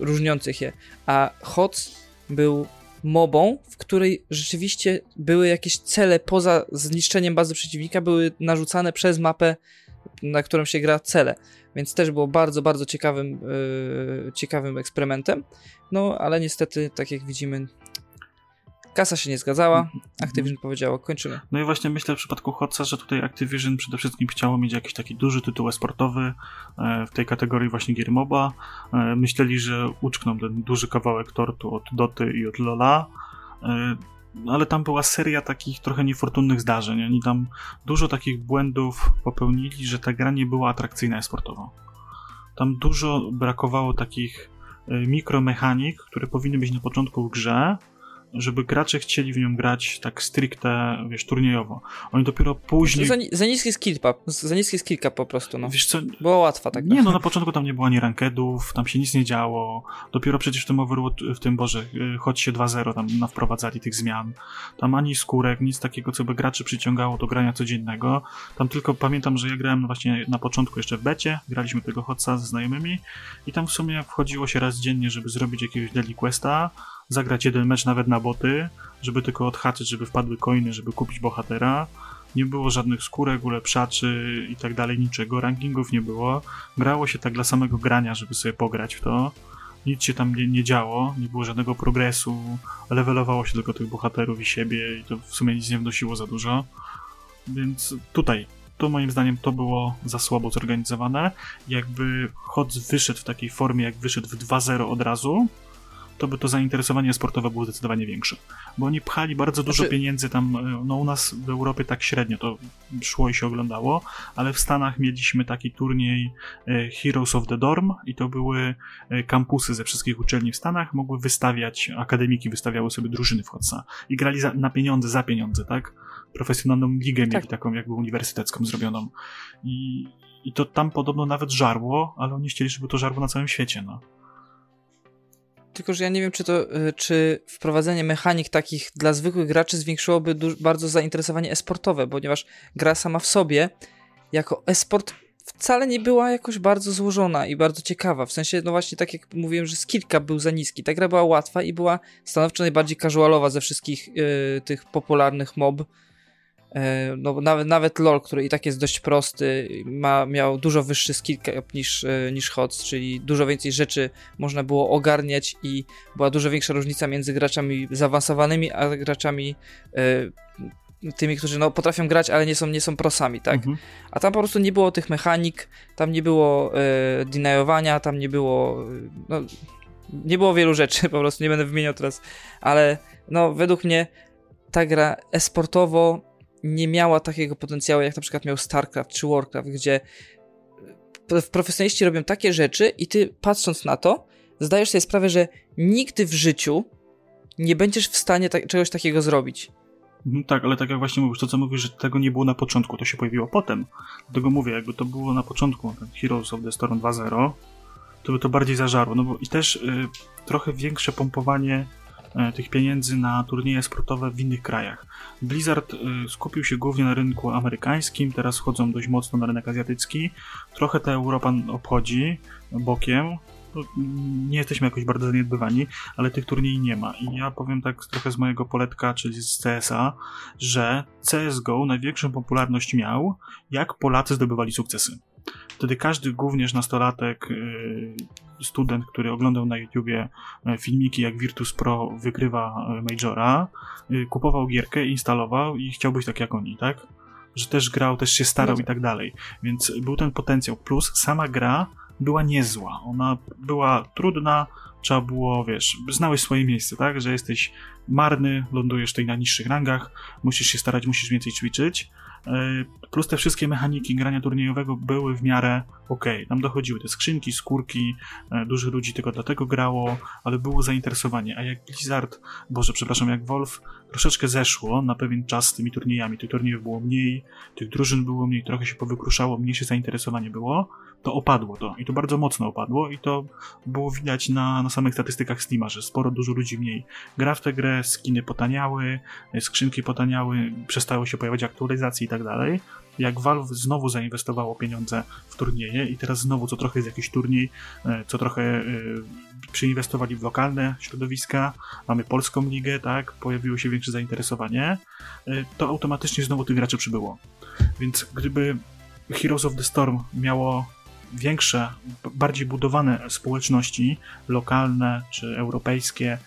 różniących je. A HOTS był mobą, w której rzeczywiście były jakieś cele poza zniszczeniem bazy przeciwnika, były narzucane przez mapę, na którą się gra cele więc też było bardzo, bardzo ciekawym, yy, ciekawym eksperymentem. No, ale niestety, tak jak widzimy, kasa się nie zgadzała, mhm. Activision powiedziało, kończymy. No i właśnie myślę w przypadku Hotsa, że tutaj Activision przede wszystkim chciało mieć jakiś taki duży tytuł sportowy e, w tej kategorii właśnie gier MOBA. E, myśleli, że uczkną ten duży kawałek tortu od Doty i od Lola e, ale tam była seria takich trochę niefortunnych zdarzeń. Oni tam dużo takich błędów popełnili, że ta gra nie była atrakcyjna sportowo. Tam dużo brakowało takich mikromechanik, które powinny być na początku w grze, żeby gracze chcieli w nią grać tak stricte, wiesz, turniejowo. Oni dopiero później... Za, za niski skill cap, za niski skill cap po prostu, no. Wiesz co... Było łatwa tak. Nie, no na początku tam nie było ani rankedów, tam się nic nie działo. Dopiero przecież w tym Overwatch, w tym, Boże, y, choć się 2.0 tam na wprowadzali tych zmian. Tam ani skórek, nic takiego, co by graczy przyciągało do grania codziennego. Tam tylko pamiętam, że ja grałem właśnie na początku jeszcze w becie, graliśmy tego Hotsa ze znajomymi i tam w sumie wchodziło się raz dziennie, żeby zrobić jakiegoś daily questa, zagrać jeden mecz nawet na boty, żeby tylko odhaczyć, żeby wpadły coiny, żeby kupić bohatera. Nie było żadnych skórek, ulepszaczy i tak dalej, niczego. Rankingów nie było. Grało się tak dla samego grania, żeby sobie pograć w to. Nic się tam nie, nie działo, nie było żadnego progresu. Levelowało się tylko tych bohaterów i siebie i to w sumie nic nie wnosiło za dużo. Więc tutaj to moim zdaniem to było za słabo zorganizowane. Jakby HOTS wyszedł w takiej formie, jak wyszedł w 2.0 od razu, to by to zainteresowanie sportowe było zdecydowanie większe. Bo oni pchali bardzo dużo znaczy... pieniędzy tam, e, no u nas w Europie tak średnio to szło i się oglądało, ale w Stanach mieliśmy taki turniej e, Heroes of the Dorm i to były e, kampusy ze wszystkich uczelni w Stanach, mogły wystawiać, akademiki wystawiały sobie drużyny w Hotsa i grali za, na pieniądze, za pieniądze, tak? Profesjonalną ligę tak. mieli taką jakby uniwersytecką zrobioną. I, I to tam podobno nawet żarło, ale oni chcieli, żeby to żarło na całym świecie, no. Tylko, że ja nie wiem, czy to, y, czy wprowadzenie mechanik takich dla zwykłych graczy zwiększyłoby bardzo zainteresowanie esportowe, ponieważ gra sama w sobie, jako esport, wcale nie była jakoś bardzo złożona i bardzo ciekawa. W sensie, no właśnie, tak jak mówiłem, że skillka był za niski. Ta gra była łatwa i była stanowczo najbardziej casualowa ze wszystkich yy, tych popularnych mob no, nawet, nawet LoL, który i tak jest dość prosty, ma, miał dużo wyższy skill cap niż, e, niż HOTS, czyli dużo więcej rzeczy można było ogarniać i była dużo większa różnica między graczami zaawansowanymi, a graczami e, tymi, którzy no, potrafią grać, ale nie są, nie są prosami, tak? Mhm. A tam po prostu nie było tych mechanik, tam nie było e, denyowania, tam nie było no, nie było wielu rzeczy, (laughs) po prostu nie będę wymieniał teraz, ale no według mnie ta gra esportowo nie miała takiego potencjału, jak na przykład miał StarCraft czy Warcraft, gdzie profesjonaliści robią takie rzeczy i ty patrząc na to, zdajesz sobie sprawę, że nigdy w życiu nie będziesz w stanie ta czegoś takiego zrobić. Mhm, tak, ale tak jak właśnie mówisz, to co mówisz, że tego nie było na początku, to się pojawiło potem. Dlatego mówię, jakby to było na początku, ten Heroes of the Storm 2.0, to by to bardziej zażarło. No bo i też y, trochę większe pompowanie tych pieniędzy na turnieje sportowe w innych krajach. Blizzard skupił się głównie na rynku amerykańskim, teraz wchodzą dość mocno na rynek azjatycki. Trochę ta Europa obchodzi bokiem, no, nie jesteśmy jakoś bardzo zaniedbywani, ale tych turniej nie ma. I ja powiem tak trochę z mojego poletka, czyli z CSA, że CSGO największą popularność miał, jak Polacy zdobywali sukcesy. Wtedy każdy, głównie nastolatek, y, student, który oglądał na YouTubie y, filmiki, jak Virtus Pro wygrywa y, Majora, kupował gierkę, instalował i chciał być tak jak oni, tak? Że też grał, też się starał no i tak dalej. Więc był ten potencjał. Plus sama gra była niezła. Ona była trudna, trzeba było, wiesz, znałeś swoje miejsce, tak? Że jesteś marny, lądujesz tutaj na niższych rangach, musisz się starać, musisz więcej ćwiczyć. E, plus te wszystkie mechaniki grania turniejowego były w miarę ok. Tam dochodziły te skrzynki, skórki, e, dużo ludzi tylko dlatego grało, ale było zainteresowanie. A jak Blizzard, boże, przepraszam, jak Wolf troszeczkę zeszło na pewien czas z tymi turniejami, tych turniejów było mniej, tych drużyn było mniej, trochę się powykruszało, mniejsze zainteresowanie było, to opadło to. I to bardzo mocno opadło i to było widać na, na samych statystykach Steama, że sporo, dużo ludzi mniej gra w tę grę, skiny potaniały, skrzynki potaniały, przestały się pojawiać aktualizacje i tak dalej. Jak Valve znowu zainwestowało pieniądze w turnieje i teraz znowu co trochę jest jakiś turniej, e, co trochę e, przyinwestowali w lokalne środowiska, mamy polską ligę, tak, pojawiło się większe zainteresowanie, e, to automatycznie znowu tych graczy przybyło. Więc gdyby Heroes of the Storm miało większe, bardziej budowane społeczności lokalne czy europejskie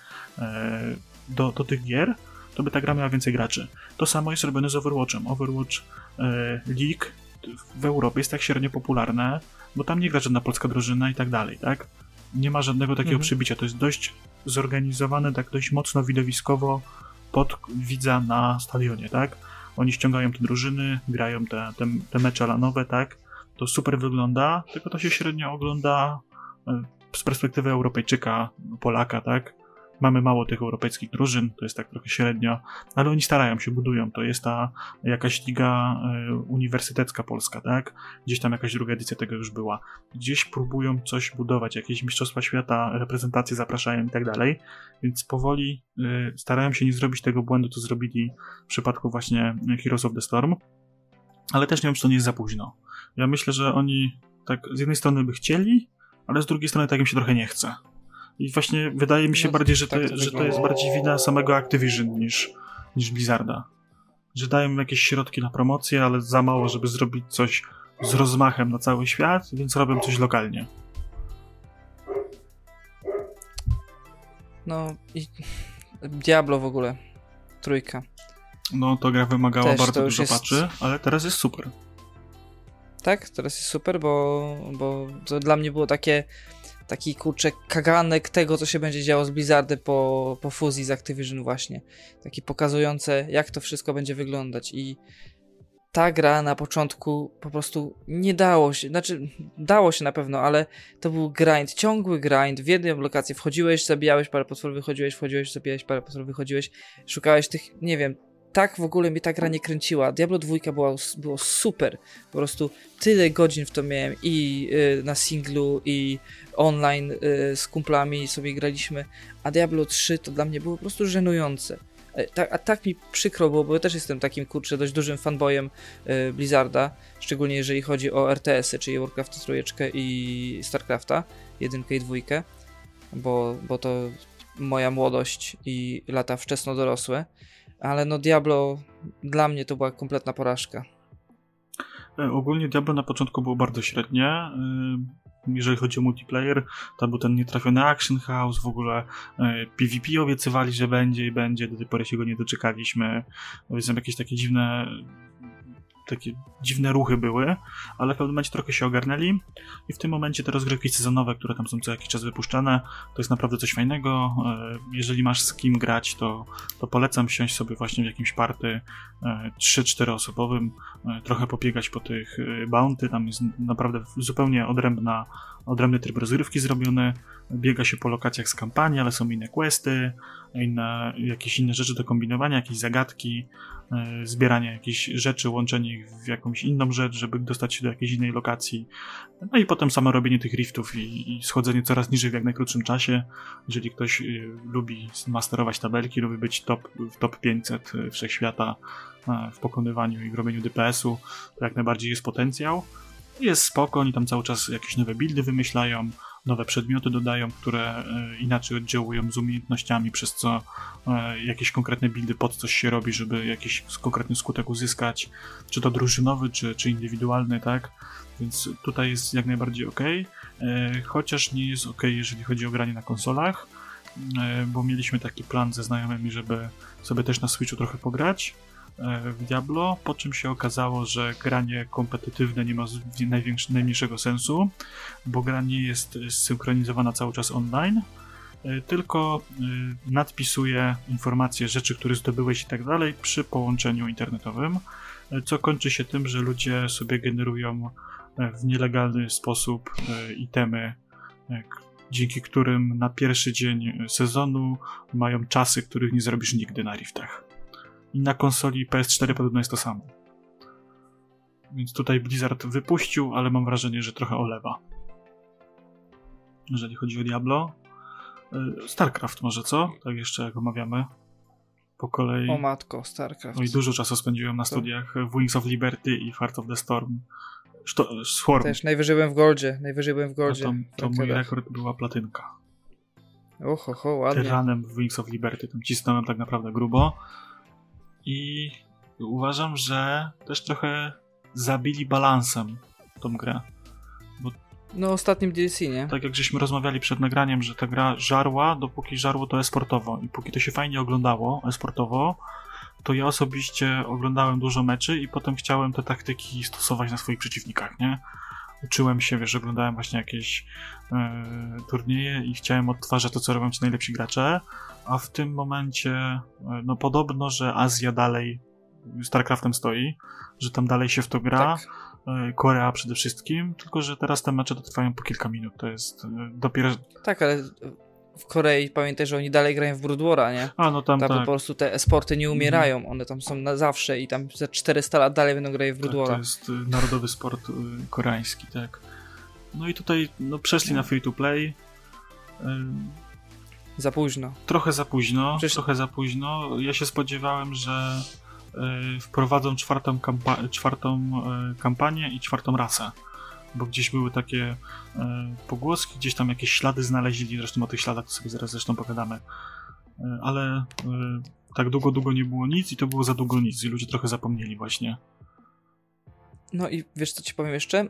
do, do tych gier, to by ta gra miała więcej graczy. To samo jest robione z Overwatchem. Overwatch e, League w Europie jest tak średnio popularne, bo tam nie gra żadna polska drużyna i tak dalej, tak? Nie ma żadnego takiego mhm. przybicia. To jest dość zorganizowane, tak dość mocno widowiskowo pod widza na stadionie, tak? Oni ściągają te drużyny, grają te, te, te mecze lanowe, tak? to super wygląda, tylko to się średnio ogląda e, z perspektywy Europejczyka, Polaka, tak? Mamy mało tych europejskich drużyn, to jest tak trochę średnio, ale oni starają się, budują. To jest ta jakaś liga y, uniwersytecka polska, tak? Gdzieś tam jakaś druga edycja tego już była. Gdzieś próbują coś budować, jakieś mistrzostwa świata, reprezentacje zapraszają i tak dalej, więc powoli y, starają się nie zrobić tego błędu, co zrobili w przypadku właśnie Heroes of the Storm, ale też nie wiem, czy to nie jest za późno. Ja myślę, że oni tak z jednej strony by chcieli, ale z drugiej strony tak im się trochę nie chce. I właśnie wydaje mi się no, bardziej, że, tak to, że to jest bardziej wina samego Activision niż, niż Blizzarda. Że dają jakieś środki na promocję, ale za mało, żeby zrobić coś z rozmachem na cały świat, więc robią coś lokalnie. No i Diablo w ogóle. Trójka. No to gra wymagała Też bardzo dużo jest... patchy, ale teraz jest super tak? Teraz jest super, bo, bo to dla mnie było takie taki kurczę kaganek tego, co się będzie działo z Blizzardem po, po fuzji z Activision właśnie. Taki pokazujące, jak to wszystko będzie wyglądać i ta gra na początku po prostu nie dało się, znaczy dało się na pewno, ale to był grind, ciągły grind, w jedną lokację wchodziłeś, zabijałeś parę potworów, wychodziłeś, wchodziłeś, zabijałeś parę potworów, wychodziłeś, szukałeś tych, nie wiem, tak w ogóle mnie ta gra nie kręciła. Diablo 2 była, było super. Po prostu tyle godzin w to miałem i y, na singlu, i online y, z kumplami sobie graliśmy. A Diablo 3 to dla mnie było po prostu żenujące. Tak, a tak mi przykro było, bo ja też jestem takim kurczę dość dużym fanboyem y, Blizzarda, szczególnie jeżeli chodzi o RTS-y, czyli Warcraft 3 i StarCrafta, 1 i 2, bo, bo to moja młodość i lata wczesno dorosłe ale no Diablo dla mnie to była kompletna porażka. E, ogólnie Diablo na początku było bardzo średnie. E, jeżeli chodzi o multiplayer, to był ten nietrafiony Action House, w ogóle PvP e, obiecywali, że będzie i będzie, do tej pory się go nie doczekaliśmy. Więc jakieś takie dziwne takie dziwne ruchy były, ale w pewnym momencie trochę się ogarnęli i w tym momencie te rozgrywki sezonowe, które tam są co jakiś czas wypuszczane, to jest naprawdę coś fajnego. E, jeżeli masz z kim grać, to, to polecam siąść sobie właśnie w jakimś party 3-4 e, osobowym, e, trochę pobiegać po tych bounty, tam jest naprawdę zupełnie odrębna, odrębny tryb rozgrywki zrobiony, biega się po lokacjach z kampanii, ale są inne questy, inne, jakieś inne rzeczy do kombinowania, jakieś zagadki, zbieranie jakichś rzeczy, łączenie ich w jakąś inną rzecz, żeby dostać się do jakiejś innej lokacji. No i potem samo robienie tych riftów i, i schodzenie coraz niżej w jak najkrótszym czasie. Jeżeli ktoś y, lubi masterować tabelki, lubi być top, w top 500 wszechświata e, w pokonywaniu i w robieniu DPS-u, to jak najbardziej jest potencjał. Jest spoko, oni tam cały czas jakieś nowe buildy wymyślają, nowe przedmioty dodają, które e, inaczej oddziałują z umiejętnościami, przez co e, jakieś konkretne buildy pod coś się robi, żeby jakiś konkretny skutek uzyskać, czy to drużynowy, czy, czy indywidualny, tak? Więc tutaj jest jak najbardziej ok, e, chociaż nie jest ok, jeżeli chodzi o granie na konsolach, bo mieliśmy taki plan ze znajomymi, żeby sobie też na Switchu trochę pograć w Diablo, po czym się okazało, że granie kompetytywne nie ma najmniejszego sensu, bo gra nie jest synchronizowana cały czas online, e, tylko e, nadpisuje informacje, rzeczy, które zdobyłeś i tak dalej przy połączeniu internetowym, e, co kończy się tym, że ludzie sobie generują w nielegalny sposób itemy, dzięki którym na pierwszy dzień sezonu mają czasy, których nie zrobisz nigdy na riftach. I na konsoli PS4 podobno jest to samo. Więc tutaj Blizzard wypuścił, ale mam wrażenie, że trochę olewa. Jeżeli chodzi o Diablo. Y, StarCraft może co? Tak jeszcze jak omawiamy. Po kolei. O matko, StarCraft. No i dużo czasu spędziłem na studiach w Wings of Liberty i Heart of the Storm. Szto, Swarm. Też najwyżej byłem w Goldzie. Najwyżej byłem w Goldzie. No to, to mój rekord była platynka. Oho, ho, ładnie. Tyranem w Wings of Liberty. Tam cisnąłem tak naprawdę grubo. I uważam, że też trochę zabili balansem tą grę. Bo no, ostatnim DLC, nie? Tak jak żeśmy rozmawiali przed nagraniem, że ta gra żarła, dopóki żarło to esportowo. I póki to się fajnie oglądało esportowo, to ja osobiście oglądałem dużo meczy i potem chciałem te taktyki stosować na swoich przeciwnikach, nie? Uczyłem się, wiesz, oglądałem właśnie jakieś turnieje i chciałem odtwarzać to, co robią ci najlepsi gracze, a w tym momencie, e, no podobno, że Azja dalej StarCraftem stoi, że tam dalej się w to gra. Tak. E, Korea przede wszystkim, tylko że teraz te mecze trwają po kilka minut. To jest e, dopiero. Tak, ale w Korei pamiętaj, że oni dalej grają w Brood War'a, nie? A, no tam, tam tak. po prostu te esporty nie umierają, mhm. one tam są na zawsze i tam za 400 lat dalej będą grać w Brood tak, To jest narodowy sport koreański, tak. No i tutaj no, przeszli na free to play. Za późno. Trochę za późno, Przecież... trochę za późno. Ja się spodziewałem, że y, wprowadzą czwartą, kampa czwartą y, kampanię i czwartą rasę. Bo gdzieś były takie y, pogłoski, gdzieś tam jakieś ślady znaleźli, zresztą o tych śladach to sobie zaraz zresztą pogadamy. ale tak długo, długo nie było nic i to było za długo nic i ludzie trochę zapomnieli właśnie. No i wiesz co ci powiem jeszcze?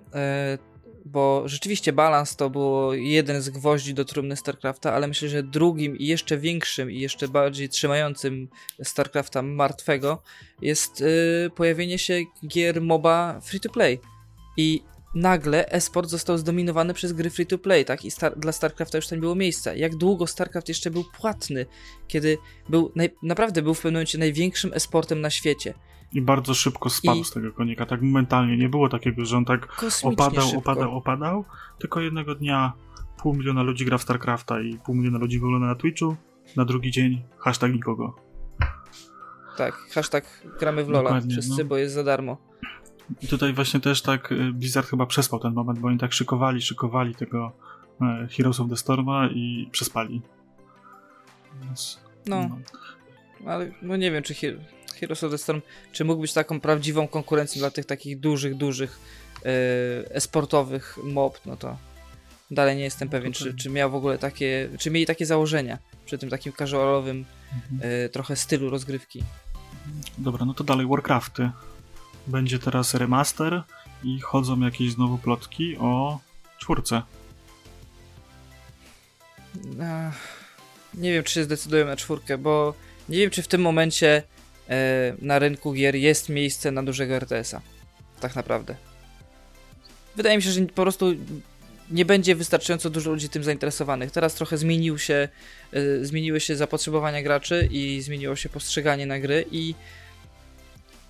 Bo rzeczywiście balans to było jeden z gwoździ do trumny StarCrafta, ale myślę, że drugim i jeszcze większym i jeszcze bardziej trzymającym StarCrafta martwego jest yy, pojawienie się gier MOBA free to play. I nagle esport został zdominowany przez gry free to play, tak? I star dla StarCrafta już tam było miejsca. Jak długo StarCraft jeszcze był płatny, kiedy był naprawdę był w pewnym momencie największym esportem na świecie. I bardzo szybko spadł I... z tego konika, tak momentalnie. Nie było takiego, że on tak opadał, szybko. opadał, opadał, tylko jednego dnia pół miliona ludzi gra w StarCrafta i pół miliona ludzi wygląda na Twitchu, na drugi dzień hashtag nikogo. Tak, hashtag gramy w Lola Dokładnie, wszyscy, no. bo jest za darmo. I tutaj właśnie też tak y, Blizzard chyba przespał ten moment, bo oni tak szykowali, szykowali tego e, Heroes of the Storma i przespali. Więc, no. no. Ale no nie wiem, czy Heroes of the Storm, czy mógł być taką prawdziwą konkurencją dla tych takich dużych, dużych yy, esportowych mob, no to dalej nie jestem pewien, czy, czy miał w ogóle takie, czy mieli takie założenia przy tym takim casualowym mhm. yy, trochę stylu rozgrywki. Dobra, no to dalej Warcrafty. Będzie teraz remaster i chodzą jakieś znowu plotki o czwórce. nie wiem, czy się zdecydują na czwórkę, bo nie wiem, czy w tym momencie E, na rynku gier jest miejsce na dużego RTS-a. Tak naprawdę. Wydaje mi się, że po prostu nie będzie wystarczająco dużo ludzi tym zainteresowanych. Teraz trochę zmienił się, y, zmieniły się zapotrzebowania graczy i zmieniło się postrzeganie na gry i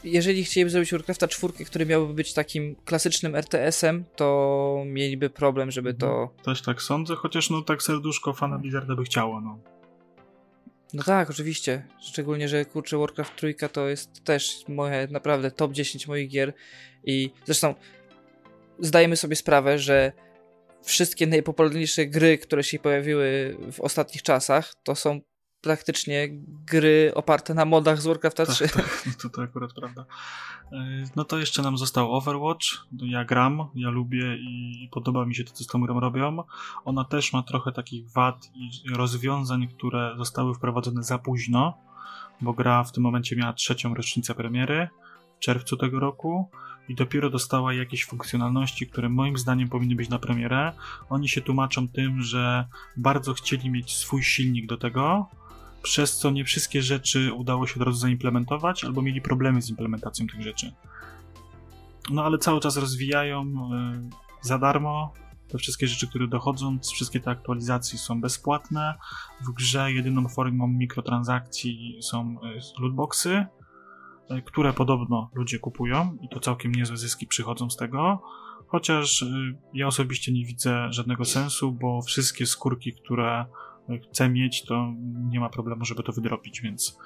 jeżeli chcieliby zrobić Warcrafta 4, który miałby być takim klasycznym RTS-em, to mieliby problem, żeby to... Też tak sądzę, chociaż no tak serduszko fana Blizzarda by chciało, no. No tak, oczywiście. Szczególnie, że kurczę Warcraft trójka to jest też moje naprawdę top 10 moich gier i zresztą zdajemy sobie sprawę, że wszystkie najpopularniejsze gry, które się pojawiły w ostatnich czasach, to są praktycznie gry oparte na modach z Warcrafta 3. Tak, tak, to, to akurat prawda. E, no to jeszcze nam został Overwatch. Ja gram, ja lubię i podoba mi się to, co z tą grą robią. Ona też ma trochę takich wad i rozwiązań, które zostały wprowadzone za późno, bo gra w tym momencie miała trzecią rocznicę premiery w czerwcu tego roku i dopiero dostała jakieś funkcjonalności, które moim zdaniem powinny być na premierę. Oni się tłumaczą tym, że bardzo chcieli mieć swój silnik do tego, przez co nie wszystkie rzeczy udało się od razu zaimplementować, albo mieli problemy z implementacją tych rzeczy. No ale cały czas rozwijają yy, za darmo. Te wszystkie rzeczy, które dochodzą, wszystkie te aktualizacje są bezpłatne. W grze jedyną formą mikrotransakcji są yy, lootboxy, yy, które podobno ludzie kupują i to całkiem niezłe zyski przychodzą z tego. Chociaż ja osobiście nie widzę żadnego sensu, bo wszystkie skórki, które chce mieć, to nie ma problemu, żeby to wydropić, więc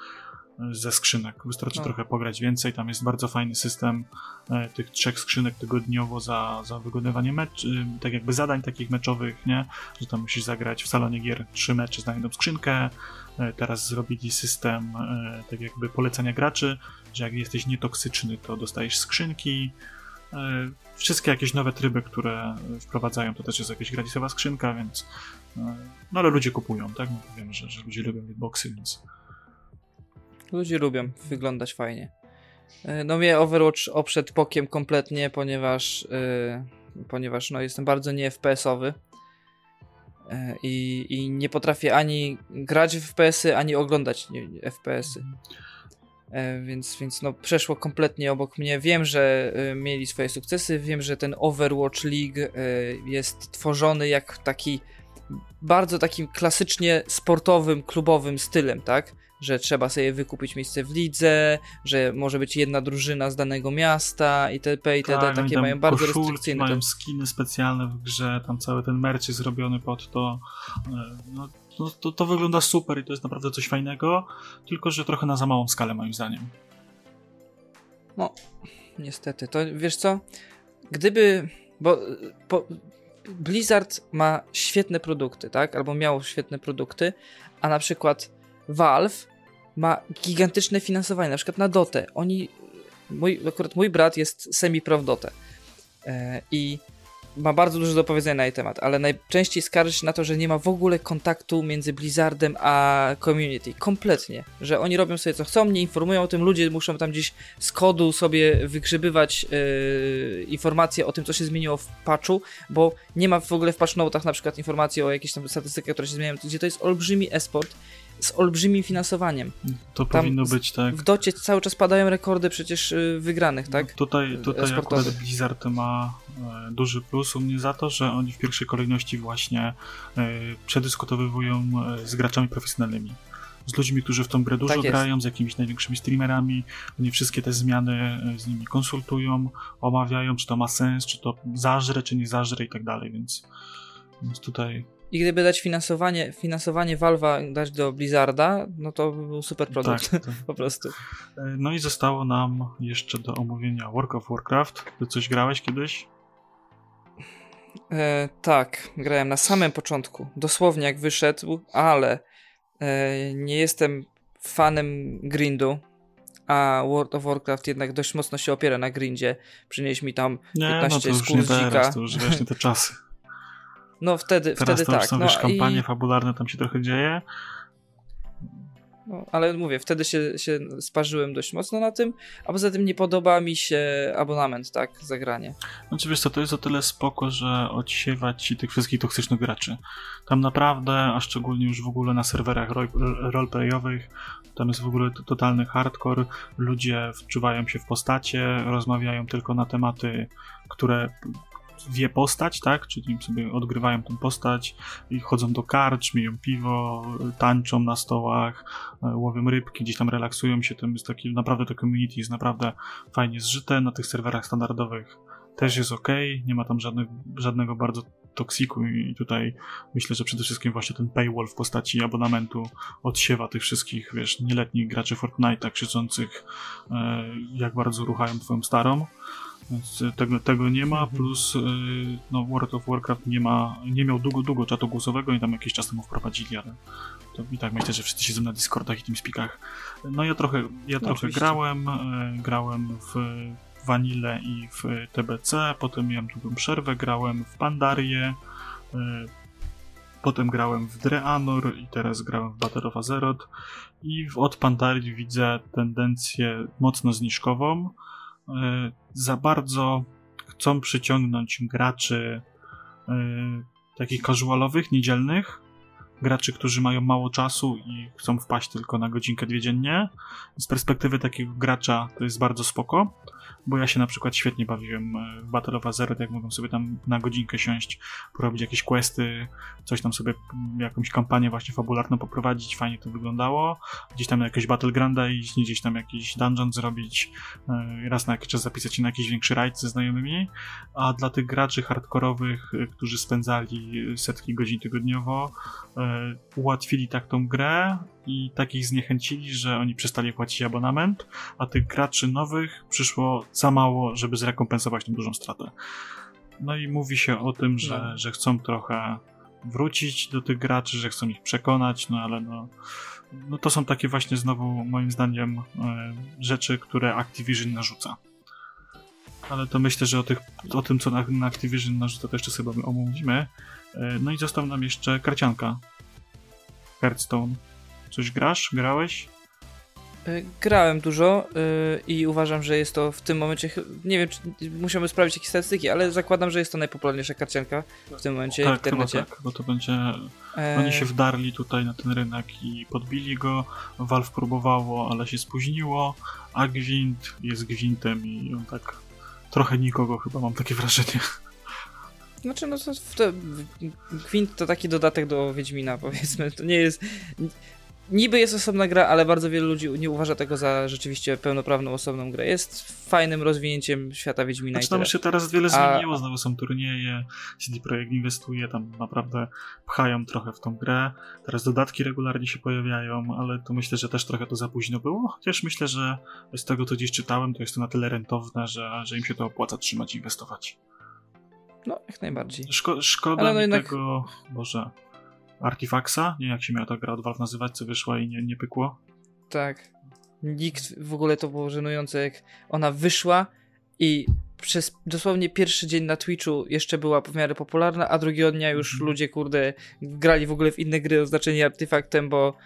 e, ze skrzynek. Wystarczy no. trochę pograć więcej. Tam jest bardzo fajny system e, tych trzech skrzynek tygodniowo za, za wykonywanie mecz, e, tak jakby zadań takich meczowych, nie? Że tam musisz zagrać w salonie gier trzy mecze, znajdą skrzynkę. Teraz zrobili system tak jakby polecenia graczy, że jak jesteś nietoksyczny, to dostajesz skrzynki. Wszystkie jakieś nowe tryby, które wprowadzają, to też jest jakaś gratisowa skrzynka, więc no ale ludzie kupują, tak? No, wiem, że, że ludzie lubią hitboxy, więc... Ludzie lubią wyglądać fajnie. E, no mnie Overwatch oprzedł pokiem kompletnie, ponieważ yy, ponieważ no, jestem bardzo nie FPS-owy yy, i, nie potrafię ani grać w FPS-y, ani oglądać FPS-y. Więc, więc no, przeszło kompletnie obok mnie. Wiem, że mieli swoje sukcesy, wiem, że ten Overwatch League jest tworzony jak taki bardzo takim klasycznie sportowym, klubowym stylem, tak? Że trzeba sobie wykupić miejsce w lidze, że może być jedna drużyna z danego miasta itp. itd. Tak, takie mają bardzo restrykcyjne. Mają skiny specjalne w grze, tam cały ten merch jest zrobiony pod to. E, no, no, to, to wygląda super i to jest naprawdę coś fajnego, tylko że trochę na za małą skalę moim zdaniem. No, niestety. To wiesz co? Gdyby. Bo po, Blizzard ma świetne produkty, tak? Albo miało świetne produkty, a na przykład Valve ma gigantyczne finansowanie, na przykład na Dotę. Oni, mój, akurat mój brat jest semi-pro. E, I ma bardzo dużo do powiedzenia na jej temat, ale najczęściej skarży się na to, że nie ma w ogóle kontaktu między Blizzardem a community. Kompletnie. Że oni robią sobie co chcą, nie informują o tym, ludzie muszą tam gdzieś z kodu sobie wygrzebywać yy, informacje o tym, co się zmieniło w patchu, bo nie ma w ogóle w patch notach na przykład informacji o jakichś tam statystykach, które się zmieniają, gdzie to jest olbrzymi esport z olbrzymim finansowaniem. To Tam powinno być tak. W docie cały czas padają rekordy przecież y, wygranych, tak? No tutaj tutaj akurat Blizzard ma duży plus u mnie za to, że oni w pierwszej kolejności właśnie e, przedyskutowywują e, z graczami profesjonalnymi. Z ludźmi, którzy w tą grę dużo tak grają, z jakimiś największymi streamerami. Oni wszystkie te zmiany z nimi konsultują, omawiają, czy to ma sens, czy to zażre, czy nie zażre i tak dalej, więc, więc tutaj i gdyby dać finansowanie, finansowanie Valve'a dać do Blizzarda, no to by był super produkt. Tak, tak. (laughs) po prostu. E, no i zostało nam jeszcze do omówienia World of Warcraft. Ty coś grałeś kiedyś? E, tak, grałem na samym początku. Dosłownie jak wyszedł, ale e, nie jestem fanem grindu, a World of Warcraft jednak dość mocno się opiera na grindzie. Przynieś mi tam 15 nie, no teraz, to już właśnie te czasy. No wtedy, Teraz wtedy to tak. Już są no, wiesz, kampanie i... fabularne, tam się trochę dzieje. No, ale mówię, wtedy się, się sparzyłem dość mocno na tym, a poza tym nie podoba mi się abonament, tak, zagranie. Znaczy wiesz co, to jest o tyle spoko, że odsiewać ci tych wszystkich toksycznych graczy. Tam naprawdę, a szczególnie już w ogóle na serwerach roleplayowych, tam jest w ogóle totalny hardcore, ludzie wczuwają się w postacie, rozmawiają tylko na tematy, które wie postać, tak? Czyli sobie odgrywają tą postać i chodzą do karcz, miją piwo, tańczą na stołach, e, łowią rybki, gdzieś tam relaksują się. Tam jest taki, naprawdę to community jest naprawdę fajnie zżyte. Na tych serwerach standardowych też jest ok, nie ma tam żadnych, żadnego bardzo toksiku i tutaj myślę, że przede wszystkim właśnie ten paywall w postaci abonamentu odsiewa tych wszystkich, wiesz, nieletnich graczy Fortnite'a krzyczących e, jak bardzo ruchają twoją starą. Więc tego, tego nie ma, Mhm. plus y, no, World of Warcraft nie ma, nie miał długo, długo czatu głosowego i tam jakiś czas temu wprowadzili, ale to i tak myślę, że wszyscy siedzą na Discordach i TeamSpeakach. No ja trochę, ja trochę oczywiście. grałem, y, grałem w Vanille i w TBC, potem miałem długą przerwę, grałem w Pandarię, potem grałem w Dreanor i teraz grałem w Battle of Azeroth i od Pandarii widzę tendencję mocno zniżkową. Y, Za bardzo chcą przyciągnąć graczy y, takich casualowych, niedzielnych, graczy, którzy mają mało czasu i chcą wpaść tylko na godzinkę, dwie dziennie. Z perspektywy takiego gracza to jest bardzo spoko, bo ja się na przykład świetnie bawiłem e, w Battle of Azeroth, jak mogłem sobie tam na godzinkę siąść, porobić jakieś questy, coś tam sobie, m, jakąś kampanię właśnie fabularną poprowadzić, fajnie to wyglądało. Gdzieś tam jakieś Battlegrounda iść, gdzieś tam jakiś dungeon zrobić, e, raz na jakiś czas zapisać się na jakiś większy rajd ze znajomymi, a dla tych graczy hardkorowych, e, którzy spędzali setki godzin tygodniowo, ułatwili tak tą grę i takich zniechęcili, że oni przestali płacić abonament, a tych graczy nowych przyszło za mało, żeby zrekompensować tą dużą stratę. No i mówi się o tym, że, No. że chcą trochę wrócić do tych graczy, że chcą ich przekonać, no ale no, no to są takie właśnie znowu moim zdaniem e, rzeczy, które Activision narzuca. Ale to myślę, że o, tych, o tym, co na, na Activision narzuca, to jeszcze sobie omówimy. E, No i został nam jeszcze karcianka. Hearthstone. Coś grasz? Grałeś? Y, Grałem dużo y, i uważam, że jest to w tym momencie, nie wiem, czy musiałbym sprawdzić jakieś statystyki, ale zakładam, że jest to najpopularniejsza karcianka w tym momencie w tak, chyba internecie. tak, bo to będzie... E, Oni się wdarli tutaj na ten rynek i podbili go. Valve próbowało, ale się spóźniło, a Gwint jest Gwintem i on tak trochę nikogo chyba, mam takie wrażenie. Znaczy, no to, to Gwint to taki dodatek do Wiedźmina, (laughs) powiedzmy. To nie jest. Niby jest osobna gra, ale bardzo wielu ludzi nie uważa tego za rzeczywiście pełnoprawną osobną grę. Jest fajnym rozwinięciem świata Wiedźmina Znaczy tam się teraz wiele A- zmieniło, znowu są turnieje, CD Projekt inwestuje, tam naprawdę pchają trochę w tą grę. Teraz dodatki regularnie się pojawiają, ale to myślę, że też trochę to za późno było, chociaż myślę, że z tego co gdzieś czytałem, to jest to na tyle rentowne, że, że im się to opłaca trzymać i inwestować. No, jak najbardziej. Szko- szkoda Ale no jednak- tego, Boże, Artifacta? Nie, jak się miała ta gra od Valve nazywać, co wyszła i nie, nie pykło? Tak. Nikt w ogóle to było żenujące, jak ona wyszła i przez dosłownie pierwszy dzień na Twitchu jeszcze była w miarę popularna, a drugiego dnia już Mhm. ludzie, kurde, grali w ogóle w inne gry oznaczeni artefaktem, bo,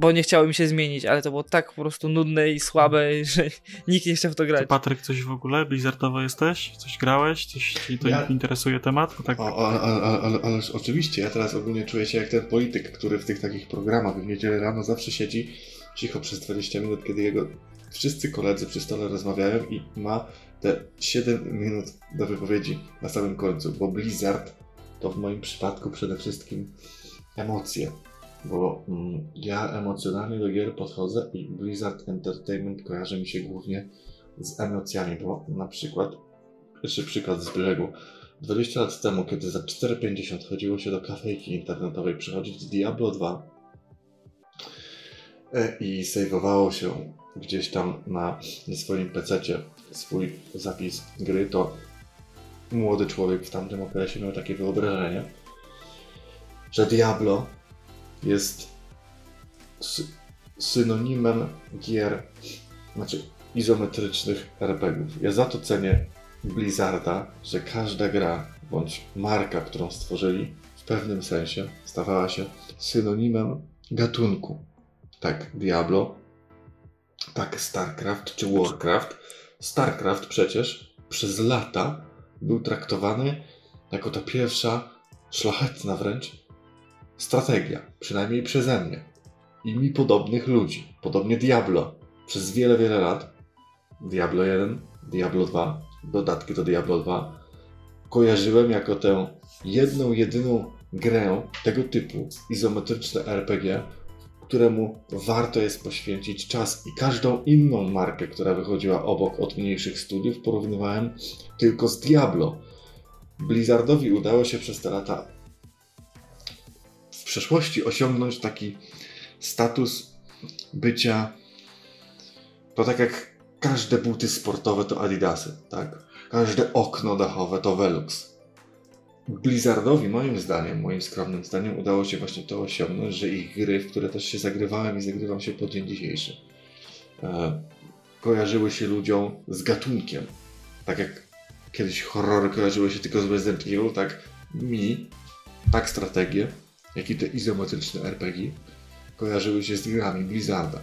bo nie chciało im się zmienić, ale to było tak po prostu nudne i słabe, (laughs) że nikt nie chciał w to Ty, grać. Patryk, coś w ogóle? Blizzardowo jesteś? Coś grałeś? Coś ci to Ja- interesuje temat? Bo tak... O, o, ale, ależ oczywiście, ja teraz ogólnie czuję się jak ten polityk, który w tych takich programach w niedzielę rano zawsze siedzi cicho przez 20 minut, kiedy jego wszyscy koledzy przy stole rozmawiają i ma te 7 minut do wypowiedzi na samym końcu, bo Blizzard to w moim przypadku przede wszystkim emocje, bo mm, ja emocjonalnie do gier podchodzę i Blizzard Entertainment kojarzy mi się głównie z emocjami, bo na przykład, jeszcze przykład z brzegu, 20 lat temu, kiedy za 4,50 chodziło się do kafejki internetowej przychodzić Diablo 2 e, i sejwowało się gdzieś tam na swoim pececie swój zapis gry, to młody człowiek w tamtym okresie miał takie wyobrażenie, że Diablo jest sy- synonimem gier, znaczy izometrycznych RPGów. Ja za to cenię Blizzarda, że każda gra bądź marka, którą stworzyli, w pewnym sensie stawała się synonimem gatunku. Tak Diablo, tak StarCraft czy Warcraft. StarCraft przecież przez lata był traktowany jako ta pierwsza, szlachetna wręcz strategia, przynajmniej przeze mnie i mi podobnych ludzi. Podobnie Diablo. Przez wiele, wiele lat Diablo 1, Diablo 2, dodatki do Diablo 2 kojarzyłem jako tę jedną, jedyną grę tego typu, izometryczne RPG, któremu warto jest poświęcić czas i każdą inną markę, która wychodziła obok od mniejszych studiów, porównywałem tylko z Diablo. Blizzardowi udało się przez te lata przeszłości osiągnąć taki status bycia to tak jak każde buty sportowe to Adidasy, tak? Każde okno dachowe to Velux. Blizzardowi, moim zdaniem, moim skromnym zdaniem, udało się właśnie to osiągnąć, że ich gry, w które też się zagrywałem i zagrywam się po dzień dzisiejszy, e, kojarzyły się ludziom z gatunkiem. Tak jak kiedyś horrory kojarzyły się tylko z Resident Evil, tak mi, tak strategie, jak i te izometryczne RPG kojarzyły się z grami Blizzarda.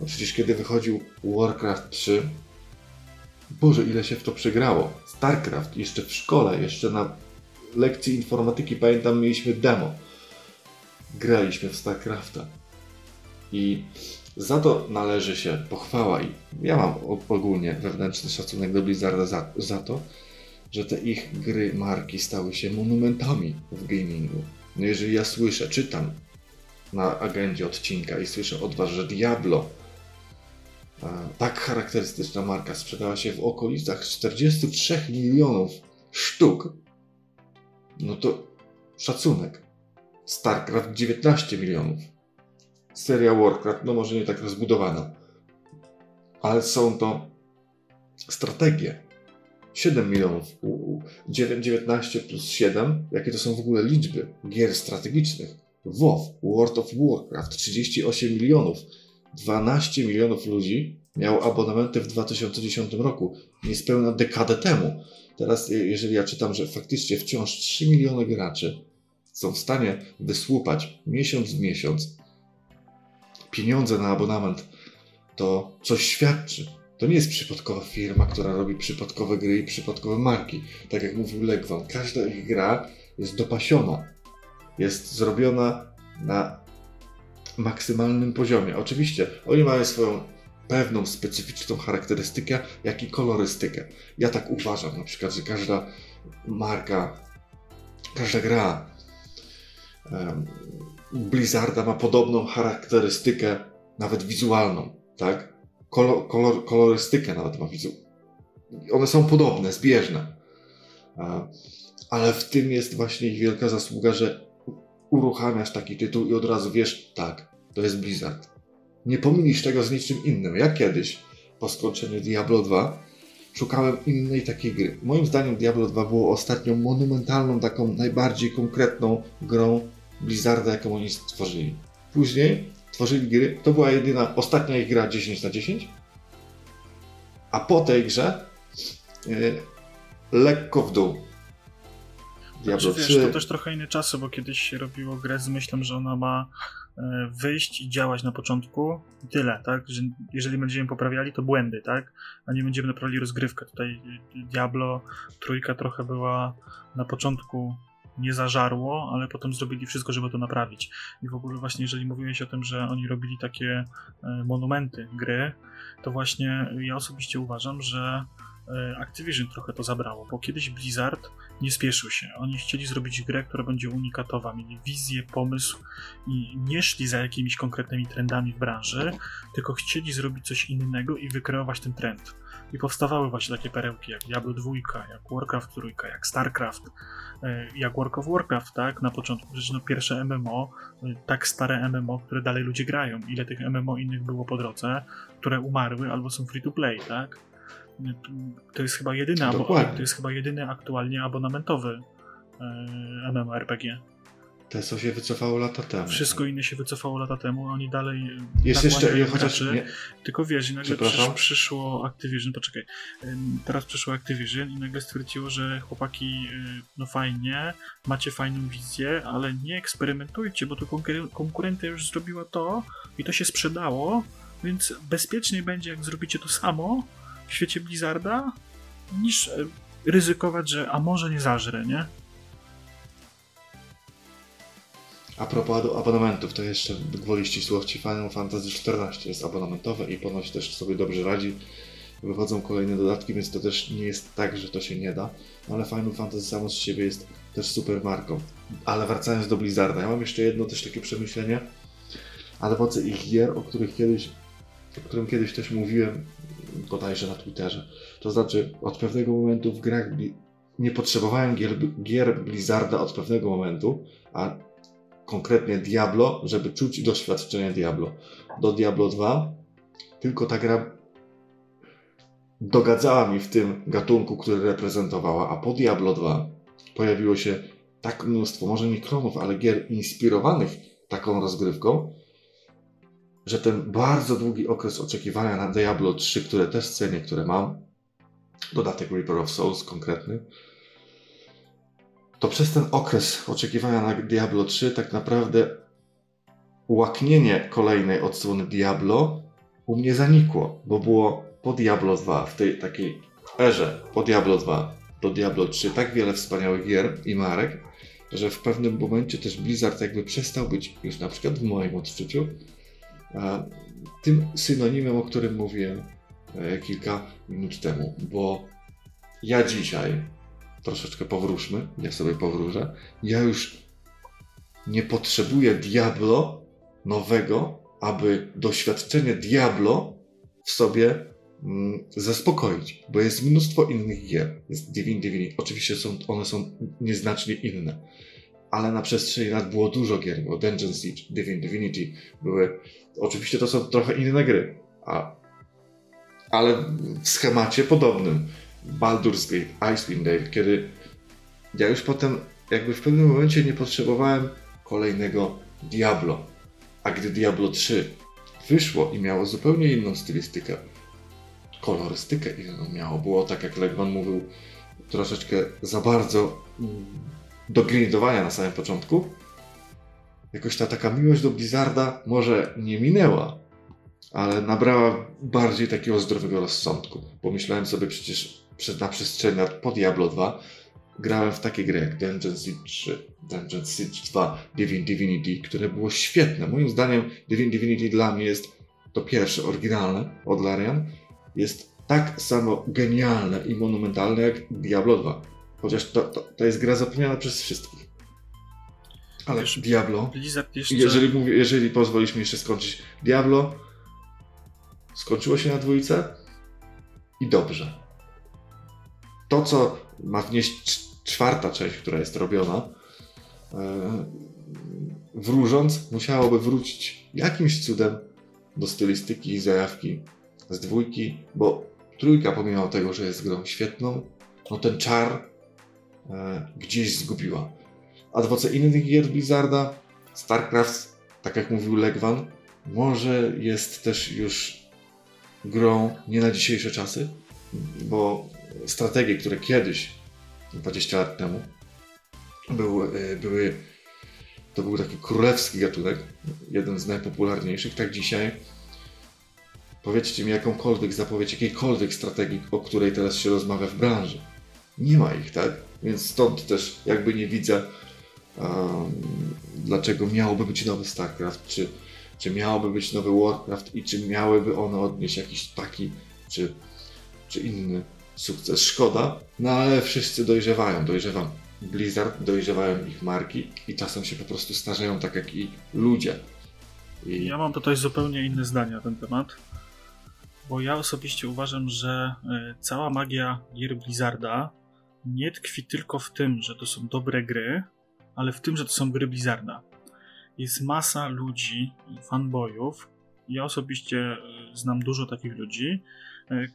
No przecież kiedy wychodził Warcraft 3, Boże, ile się w to przegrało. StarCraft, jeszcze w szkole, jeszcze na lekcji informatyki, pamiętam, mieliśmy demo. Graliśmy w StarCrafta. I za to należy się pochwała i ja mam ogólnie wewnętrzny szacunek do Blizzarda za, za to, że te ich gry, marki stały się monumentami w gamingu. No jeżeli ja słyszę, czytam na agendzie odcinka i słyszę od Was, że Diablo, tak charakterystyczna marka, sprzedała się w okolicach 43 milionów sztuk, no to szacunek. StarCraft 19 milionów. Seria Warcraft, no może nie tak rozbudowana, ale są to strategie. 7 milionów, 19 plus 7, jakie to są w ogóle liczby gier strategicznych. WoW, World of Warcraft, 38 milionów. 12 milionów ludzi miało abonamenty w 2010 roku, niespełna dekadę temu. Teraz, jeżeli ja czytam, że faktycznie wciąż 3 miliony graczy są w stanie wysłupać miesiąc w miesiąc pieniądze na abonament, to coś świadczy. To nie jest przypadkowa firma, która robi przypadkowe gry i przypadkowe marki. Tak jak mówił Legwan, każda ich gra jest dopasiona. Jest zrobiona na maksymalnym poziomie. Oczywiście oni mają swoją pewną specyficzną charakterystykę, jak i kolorystykę. Ja tak uważam na przykład, że każda marka, każda gra um, Blizzarda ma podobną charakterystykę, nawet wizualną, tak? Kolor, kolor, kolorystykę nawet ma wizu. One są podobne, zbieżne. Ale w tym jest właśnie ich wielka zasługa, że uruchamiasz taki tytuł i od razu wiesz, tak, to jest Blizzard. Nie pomylisz tego z niczym innym. Ja kiedyś, po skończeniu Diablo 2, szukałem innej takiej gry. Moim zdaniem Diablo 2 było ostatnią monumentalną, taką najbardziej konkretną grą Blizzarda, jaką oni stworzyli. Później tworzyli gry, to była jedyna, ostatnia ich gra 10 na 10, a po tej grze yy, lekko w dół. Diablo znaczy, 3. Wiesz, to też trochę inne czasy, bo kiedyś się robiło grę z myślą, że ona ma e, wyjść i działać na początku i tyle, tak? Że jeżeli będziemy poprawiali, to błędy, tak? A nie będziemy naprawiali rozgrywkę. Tutaj Diablo trójka trochę była na początku nie zażarło, ale potem zrobili wszystko, żeby to naprawić. I w ogóle właśnie jeżeli mówiłeś o tym, że oni robili takie e, monumenty gry, to właśnie ja osobiście uważam, że e, Activision trochę to zabrało, bo kiedyś Blizzard nie spieszył się. Oni chcieli zrobić grę, która będzie unikatowa, mieli wizję, pomysł i nie szli za jakimiś konkretnymi trendami w branży, tylko chcieli zrobić coś innego i wykreować ten trend. I powstawały właśnie takie perełki jak Diablo 2, jak Warcraft 3, jak StarCraft, e, jak World of Warcraft, tak? Na początku przecież no pierwsze MMO, e, tak stare MMO, które dalej ludzie grają. Ile tych MMO innych było po drodze, które umarły albo są free to play, tak? To jest chyba jedyny, abo- to jest chyba jedyny aktualnie abonamentowy e, MMORPG. To się wycofało lata temu. Wszystko inne się wycofało lata temu, oni dalej. Jest jeszcze, chociaż. Nie. Tylko wiesz, i nagle przysz, przyszło Activision, poczekaj. Teraz przyszło Activision i nagle stwierdziło, że chłopaki, y, no fajnie, macie fajną wizję, ale nie eksperymentujcie, bo to konkurencja już zrobiła to i to się sprzedało, więc bezpieczniej będzie, jak zrobicie to samo w świecie Blizzarda, niż y, ryzykować, że a może nie zażre, nie? A propos abonamentów, to jeszcze gwoli ścisłości Final Fantasy XIV jest abonamentowe i ponoć też sobie dobrze radzi. Wychodzą kolejne dodatki, więc to też nie jest tak, że to się nie da. Ale Final Fantasy samo z siebie jest też super marką. Ale wracając do Blizzarda, ja mam jeszcze jedno też takie przemyślenie. A mocy ich gier, o których kiedyś, o którym kiedyś też mówiłem, bodajże na Twitterze. To znaczy, od pewnego momentu w grach nie potrzebowałem gier, gier Blizzarda od pewnego momentu, a konkretnie Diablo, żeby czuć doświadczenie Diablo. Do Diablo 2 tylko ta gra dogadzała mi w tym gatunku, który reprezentowała, a po Diablo 2 pojawiło się tak mnóstwo, może nie klonów, ale gier inspirowanych taką rozgrywką, że ten bardzo długi okres oczekiwania na Diablo 3, które też cenię, które mam, dodatek Reaper of Souls konkretny, to przez ten okres oczekiwania na Diablo 3 tak naprawdę łaknienie kolejnej odsłony Diablo u mnie zanikło, bo było po Diablo 2, w tej takiej erze po Diablo 2 do Diablo 3 tak wiele wspaniałych gier i marek, że w pewnym momencie też Blizzard jakby przestał być już na przykład w moim odczuciu tym synonimem, o którym mówiłem e, kilka minut temu, bo ja dzisiaj, troszeczkę powróżmy, ja sobie powróżę, ja już nie potrzebuję Diablo nowego, aby doświadczenie Diablo w sobie mm, zaspokoić, bo jest mnóstwo innych gier. Jest Divine Divinity, oczywiście są, one są nieznacznie inne, ale na przestrzeni lat było dużo gier, było Dungeon Siege, Divine Divinity, były, oczywiście to są trochę inne gry, a, ale w schemacie podobnym. Baldur's Gate, Icewind Dale, kiedy ja już potem jakby w pewnym momencie nie potrzebowałem kolejnego Diablo. A gdy Diablo 3 wyszło i miało zupełnie inną stylistykę, kolorystykę inną miało, było tak jak Legman mówił, troszeczkę za bardzo do grindowania na samym początku, jakoś ta taka miłość do Blizzarda może nie minęła, ale nabrała bardziej takiego zdrowego rozsądku. Pomyślałem sobie przecież na przestrzeni lat po Diablo 2 grałem w takie gry jak Dungeon Siege 3, Dungeon Siege 2, Divine Divinity, które było świetne. Moim zdaniem Divine Divinity dla mnie jest to pierwsze, oryginalne od Larian. Jest tak samo genialne i monumentalne jak Diablo 2. Chociaż to, to, to jest gra zapomniana przez wszystkich. Ale Wiesz, Diablo. Jeszcze... Jeżeli, mówię, jeżeli pozwolisz mi jeszcze skończyć. Diablo skończyło się na dwójce i dobrze. To, co ma wnieść czwarta część, która jest robiona, e, wróżąc, musiałoby wrócić jakimś cudem do stylistyki i zajawki z dwójki, bo trójka, pomimo tego, że jest grą świetną, no ten czar e, gdzieś zgubiła. A dwoce innych gier Blizzarda, StarCraft, tak jak mówił Legwan, może jest też już grą nie na dzisiejsze czasy, bo strategie, które kiedyś, 20 lat temu, były, były to był taki królewski gatunek, jeden z najpopularniejszych, tak dzisiaj powiedzcie mi jakąkolwiek zapowiedź jakiejkolwiek strategii, o której teraz się rozmawia w branży. Nie ma ich, tak? Więc stąd też jakby nie widzę um, dlaczego miałoby być nowy StarCraft, czy, czy miałoby być nowy Warcraft i czy miałyby one odnieść jakiś taki czy, czy inny sukces. Szkoda, no ale wszyscy dojrzewają, dojrzewam Blizzard, dojrzewają ich marki i czasem się po prostu starzeją tak jak i ludzie. I... Ja mam tutaj zupełnie inne zdanie na ten temat, bo ja osobiście uważam, że e, cała magia gier Blizzarda nie tkwi tylko w tym, że to są dobre gry, ale w tym, że to są gry Blizzarda. Jest masa ludzi, fanboyów, ja osobiście e, znam dużo takich ludzi,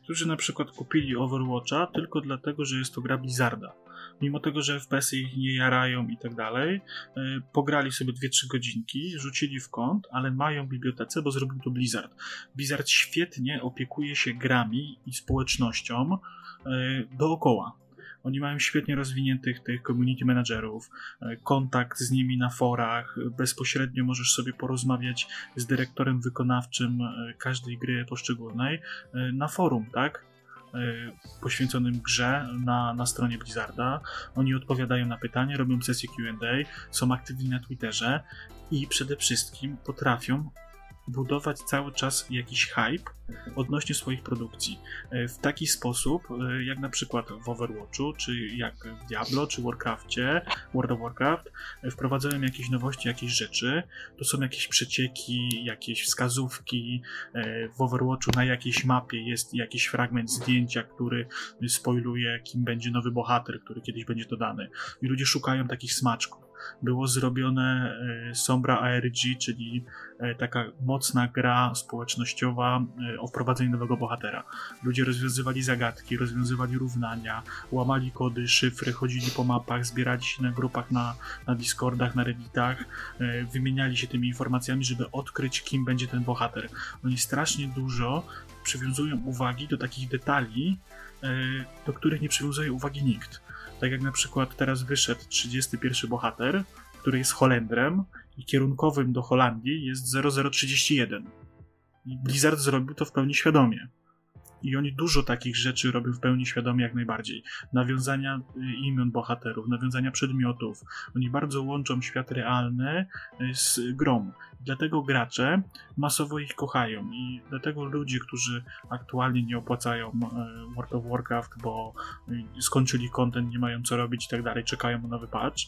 którzy na przykład kupili Overwatcha tylko dlatego, że jest to gra Blizzarda. Mimo tego, że FPS-y ich nie jarają i tak dalej, e, pograli sobie 2-3 godzinki, rzucili w kąt, ale mają bibliotece, bo zrobił to Blizzard. Blizzard świetnie opiekuje się grami i społecznością dookoła. Oni mają świetnie rozwiniętych tych community managerów, e, kontakt z nimi na forach, bezpośrednio możesz sobie porozmawiać z dyrektorem wykonawczym e, każdej gry poszczególnej e, na forum, tak? poświęconym grze na, na stronie Blizzarda. Oni odpowiadają na pytania, robią sesje QA, są aktywni na Twitterze i przede wszystkim potrafią budować cały czas jakiś hype odnośnie swoich produkcji. E, w taki sposób, e, jak na przykład w Overwatchu, czy jak w Diablo, czy Warcraftie, World of Warcraft, e, wprowadzają jakieś nowości, jakieś rzeczy. To są jakieś przecieki, jakieś wskazówki. W Overwatchu na jakiejś mapie jest jakiś fragment zdjęcia, który spoiluje, kim będzie nowy bohater, który kiedyś będzie dodany. I ludzie szukają takich smaczków było zrobione e, Sombra ARG, czyli e, taka mocna gra społecznościowa e, o wprowadzeniu nowego bohatera. Ludzie rozwiązywali zagadki, rozwiązywali równania, łamali kody, szyfry, chodzili po mapach, zbierali się na grupach, na, na Discordach, na Redditach, wymieniali się tymi informacjami, żeby odkryć, kim będzie ten bohater. Oni strasznie dużo przywiązują uwagi do takich detali, do których nie przywiązuje uwagi nikt. Tak jak na przykład teraz wyszedł 31 bohater, który jest Holendrem i kierunkowym do Holandii jest 0031. I Blizzard zrobił to w pełni świadomie. I oni dużo takich rzeczy robią w pełni świadomie jak najbardziej. Nawiązania y, imion bohaterów, nawiązania przedmiotów. Oni bardzo łączą świat realny y, z grą. Dlatego gracze masowo ich kochają i dlatego ludzie, którzy aktualnie nie opłacają y, World of Warcraft, bo skończyli content, nie mają co robić i tak dalej, czekają na nowy patch,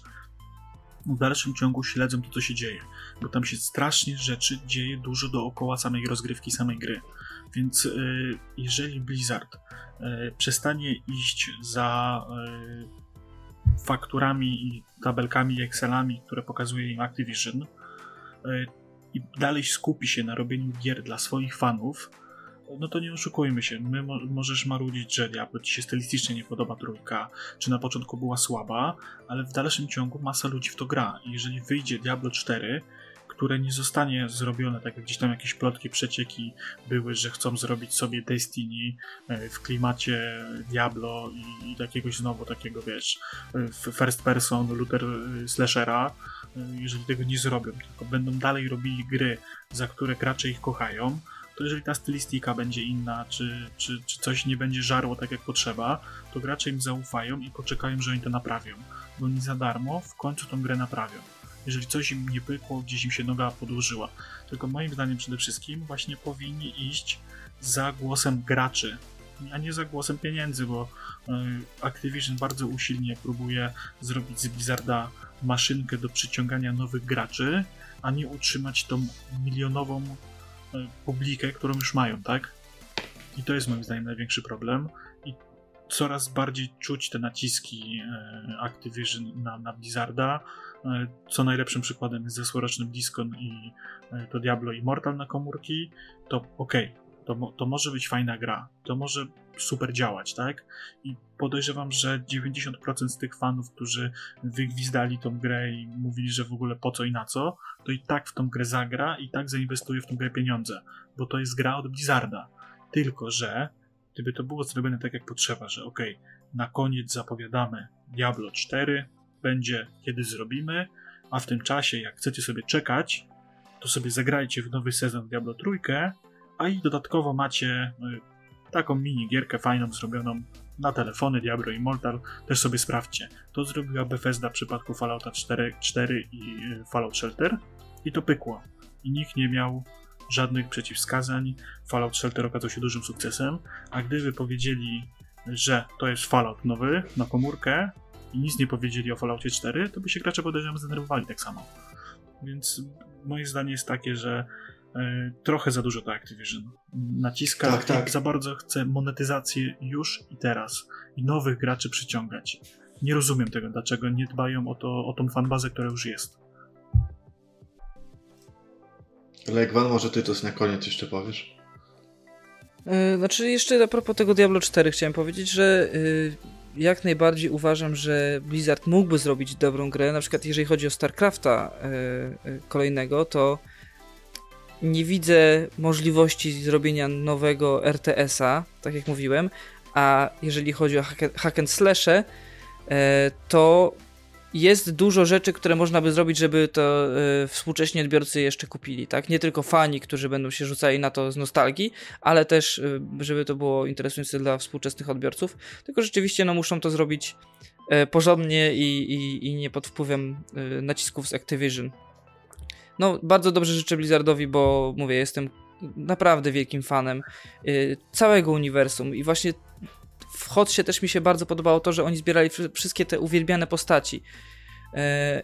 w dalszym ciągu śledzą to, co się dzieje, bo tam się strasznie rzeczy dzieje dużo dookoła samej rozgrywki, samej gry. Więc y, jeżeli Blizzard y, przestanie iść za y, fakturami i tabelkami i Excelami, które pokazuje im Activision, i dalej skupi się na robieniu gier dla swoich fanów, no to nie oszukujmy się. My mo możesz marudzić, że Diablo ci się stylistycznie nie podoba trójka, czy na początku była słaba, ale w dalszym ciągu masa ludzi w to gra. I jeżeli wyjdzie Diablo 4, które nie zostanie zrobione, tak jak gdzieś tam jakieś plotki, przecieki były, że chcą zrobić sobie Destiny e, w klimacie Diablo i, i takiegoś znowu takiego, wiesz, e, first person, looter e, slashera, jeżeli tego nie zrobią, tylko będą dalej robili gry, za które gracze ich kochają, to jeżeli ta stylistyka będzie inna, czy, czy, czy coś nie będzie żarło tak jak potrzeba, to gracze im zaufają i poczekają, że oni to naprawią. Bo oni za darmo w końcu tą grę naprawią. Jeżeli coś im nie pykło, gdzieś im się noga podłużyła. Tylko moim zdaniem przede wszystkim właśnie powinni iść za głosem graczy, a nie za głosem pieniędzy, bo e, Activision bardzo usilnie próbuje zrobić z Blizzarda maszynkę do przyciągania nowych graczy, a nie utrzymać tą milionową E, publikę, którą już mają, tak? I to jest moim zdaniem największy problem. Coraz bardziej czuć te naciski e, Activision na, na Blizzarda. E, co najlepszym przykładem jest zeszłoroczny BlizzCon i to Diablo Immortal na komórki. To okej, okay, to, to może być fajna gra, to może super działać, tak? I podejrzewam, że 90% z tych fanów, którzy wygwizdali tą grę i mówili, że w ogóle po co i na co, to i tak w tą grę zagra i tak zainwestuje w tą grę pieniądze, bo to jest gra od Blizzarda. Tylko, że gdyby to było zrobione tak jak potrzeba, że ok, na koniec zapowiadamy Diablo 4, będzie kiedy zrobimy, a w tym czasie, jak chcecie sobie czekać, to sobie zagrajcie w nowy sezon Diablo 3, a i dodatkowo macie y, taką mini gierkę fajną zrobioną na telefony Diablo Immortal, też sobie sprawdźcie. To zrobiła Bethesda w przypadku Fallouta 4, 4 i y, Fallout Shelter i to pykło. I nikt nie miał żadnych przeciwwskazań. Fallout Shelter okazał się dużym sukcesem, a gdyby powiedzieli, że to jest Fallout nowy na komórkę i nic nie powiedzieli o Falloutie 4, to by się gracze podejrzewam zdenerwowali tak samo. Więc moje zdanie jest takie, że E, trochę za dużo to Activision. Naciska tak, tak. za bardzo chce monetyzację już i teraz i nowych graczy przyciągać. Nie rozumiem tego, dlaczego nie dbają o, to, o tą fanbazę, która już jest. Legwan, może ty to na koniec jeszcze powiesz? Yy, znaczy jeszcze a propos tego Diablo 4 chciałem powiedzieć, że yy, jak najbardziej uważam, że Blizzard mógłby zrobić dobrą grę, na przykład jeżeli chodzi o StarCrafta yy, kolejnego, to nie widzę możliwości zrobienia nowego RTS-a, tak jak mówiłem, a jeżeli chodzi o hack and slashe, e, to jest dużo rzeczy, które można by zrobić, żeby to e, współcześni odbiorcy jeszcze kupili, tak? Nie tylko fani, którzy będą się rzucali na to z nostalgii, ale też, e, żeby to było interesujące dla współczesnych odbiorców. Tylko rzeczywiście, no, muszą to zrobić porządnie i, i, i nie pod wpływem nacisków z Activision. no bardzo dobrze życzę Blizzardowi, bo mówię, jestem naprawdę wielkim fanem y, całego uniwersum i właśnie w Hotsie też mi się bardzo podobało to, że oni zbierali wszystkie te uwielbiane postaci y,